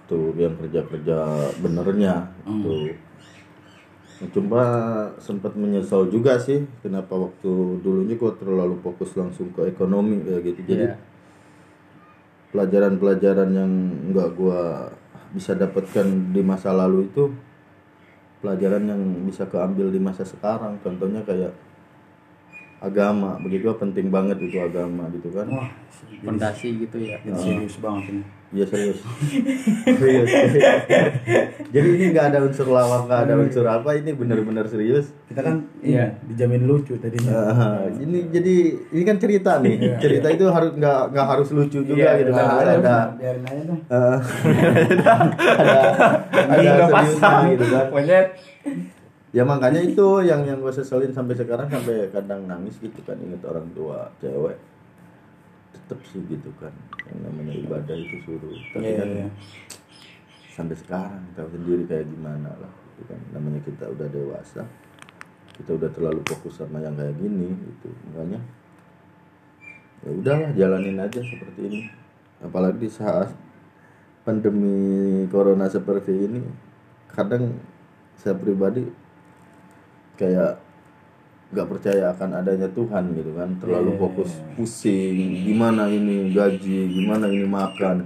Speaker 3: tuh yang kerja kerja benernya tuh cuma sempat menyesal juga sih kenapa waktu dulunya gue terlalu fokus langsung ke ekonomi kayak gitu. Jadi
Speaker 2: Iya.
Speaker 3: pelajaran-pelajaran yang nggak gua bisa dapatkan di masa lalu itu pelajaran yang bisa keambil di masa sekarang. Contohnya kayak agama begitu penting banget itu agama gitu kan
Speaker 1: Wah,
Speaker 2: fondasi gitu ya
Speaker 1: jadi serius banget ini.
Speaker 3: Iya <laughs> serius. serius. Jadi ini nggak ada unsur lawak, nggak ada unsur apa, ini benar-benar serius.
Speaker 1: Kita kan
Speaker 2: Iya.
Speaker 1: iya dijamin lucu tadinya.
Speaker 3: Ah, ini jadi ini kan cerita nih. Cerita itu harus nggak nggak harus lucu juga
Speaker 2: Iya,
Speaker 3: gitu kan.
Speaker 1: Ada,
Speaker 3: ada
Speaker 1: biarin aja deh.
Speaker 3: Ah, <laughs> ada ada seriusnya gitu kan.
Speaker 2: Monyet.
Speaker 3: Ya makanya itu yang yang gue seselin sampai sekarang sampai kadang nangis gitu kan inget orang tua cewek. Tetep sih gitu kan yang namanya ibadah itu suruh. Tapi
Speaker 1: Iya,
Speaker 3: kan
Speaker 1: iya.
Speaker 3: sampai sekarang tahu sendiri kayak gimana lah gitu kan. Namanya kita udah dewasa kita udah terlalu fokus sama yang kayak gini gitu. Makanya ya udahlah jalanin aja seperti ini. Apalagi di saat pandemi corona seperti ini kadang saya pribadi kayak nggak percaya akan adanya Tuhan gitu kan terlalu
Speaker 1: Iya.
Speaker 3: fokus pusing gimana ini gaji gimana ini makan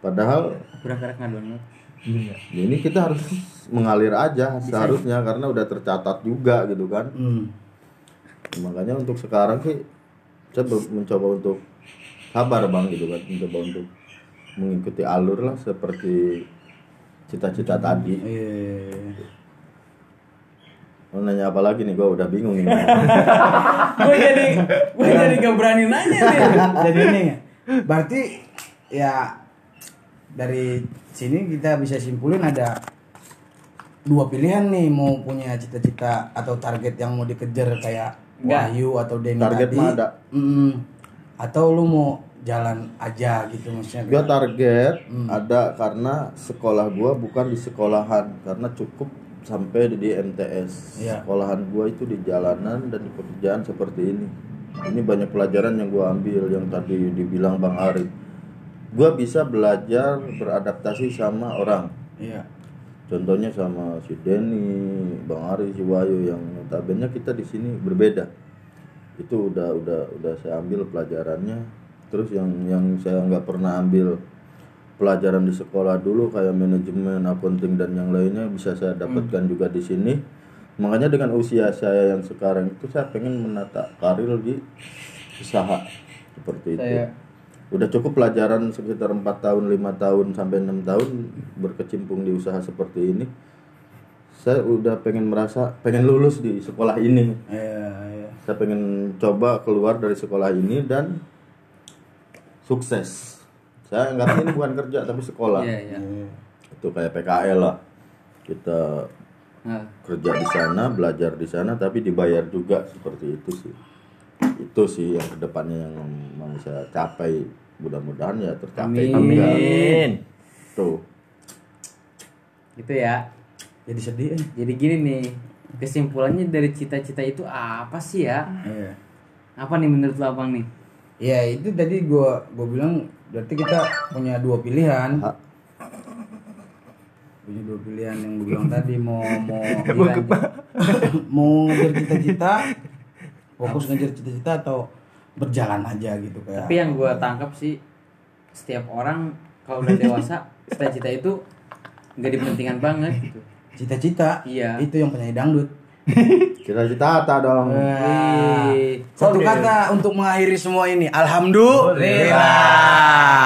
Speaker 3: padahal
Speaker 2: Gerak-gerak ngadon.
Speaker 3: ya ini kita harus mengalir aja seharusnya karena udah tercatat juga gitu kan
Speaker 1: Hmm.
Speaker 3: makanya untuk sekarang sih saya ber- mencoba untuk sabar bang gitu kan mencoba untuk mengikuti alur lah seperti cita-cita tadi
Speaker 1: Iya.
Speaker 3: Mau nanya apa lagi nih gue udah bingung ini <laughs>
Speaker 2: gue jadi gue jadi gak berani nanya nih.
Speaker 1: Jadi ini ya. Berarti ya dari sini kita bisa simpulin ada dua pilihan nih mau punya cita-cita atau target yang mau dikejar kayak
Speaker 2: Enggak.
Speaker 1: Wahyu atau Denny
Speaker 3: Target
Speaker 1: tadi.
Speaker 3: mah ada.
Speaker 1: Mm. Atau lu mau jalan aja gitu maksudnya.
Speaker 3: gue target
Speaker 1: Hmm.
Speaker 3: ada karena sekolah gue bukan di sekolahan karena cukup sampai di MTS
Speaker 1: Iya.
Speaker 3: sekolahan gue itu di jalanan dan di pekerjaan seperti ini ini banyak pelajaran yang gue ambil yang tadi dibilang bang Arif gue bisa belajar beradaptasi sama orang
Speaker 1: Iya.
Speaker 3: contohnya sama si Denny, Bang Ari, si Wayu yang notabene kita di sini berbeda. Itu udah udah udah saya ambil pelajarannya. Terus yang yang saya nggak pernah ambil pelajaran di sekolah dulu kayak manajemen, accounting dan yang lainnya bisa saya dapatkan juga di sini. Makanya dengan usia saya yang sekarang itu saya pengen menata karir di usaha seperti itu.
Speaker 2: Saya-
Speaker 3: Udah cukup pelajaran sekitar empat tahun, lima tahun sampai enam tahun berkecimpung di usaha seperti ini. Saya udah pengen merasa pengen lulus di sekolah ini.
Speaker 1: Iya, iya.
Speaker 3: Saya pengen coba keluar dari sekolah ini dan sukses. Saya anggap ini bukan kerja tapi sekolah.
Speaker 2: Iya, iya.
Speaker 3: Itu kayak PKL lah. Kita
Speaker 2: Nah,
Speaker 3: kerja di sana, belajar di sana tapi dibayar juga seperti itu sih. Itu sih yang ke depannya yang mau saya capai. Mudah-mudahan ya tercapai
Speaker 2: Amin.
Speaker 3: juga.
Speaker 4: Amin.
Speaker 3: Tuh.
Speaker 2: gitu ya.
Speaker 1: Jadi sedih. eh.
Speaker 2: Jadi gini nih, kesimpulannya dari cita-cita itu apa sih ya?
Speaker 1: Iya.
Speaker 2: Apa nih menurut lo abang nih?
Speaker 1: Ya itu tadi gua gua bilang berarti kita punya dua pilihan.
Speaker 3: Ha.
Speaker 1: Punya dua pilihan yang gua bilang tadi mau mau <laughs> <laughs> mau ngejar cita-cita, fokus ngejar cita-cita atau berjalan aja gitu kayak.
Speaker 2: Tapi yang gue tangkap sih setiap orang kalau udah dewasa <laughs> cita-cita itu nggak dipentingkan banget gitu.
Speaker 1: cita-cita
Speaker 2: Iya.
Speaker 1: itu yang penyanyi dangdut. <laughs>
Speaker 3: Cita-cita dong.
Speaker 1: Wah.
Speaker 2: Wih.
Speaker 1: Satu kata untuk mengakhiri semua ini. Alhamdulillah.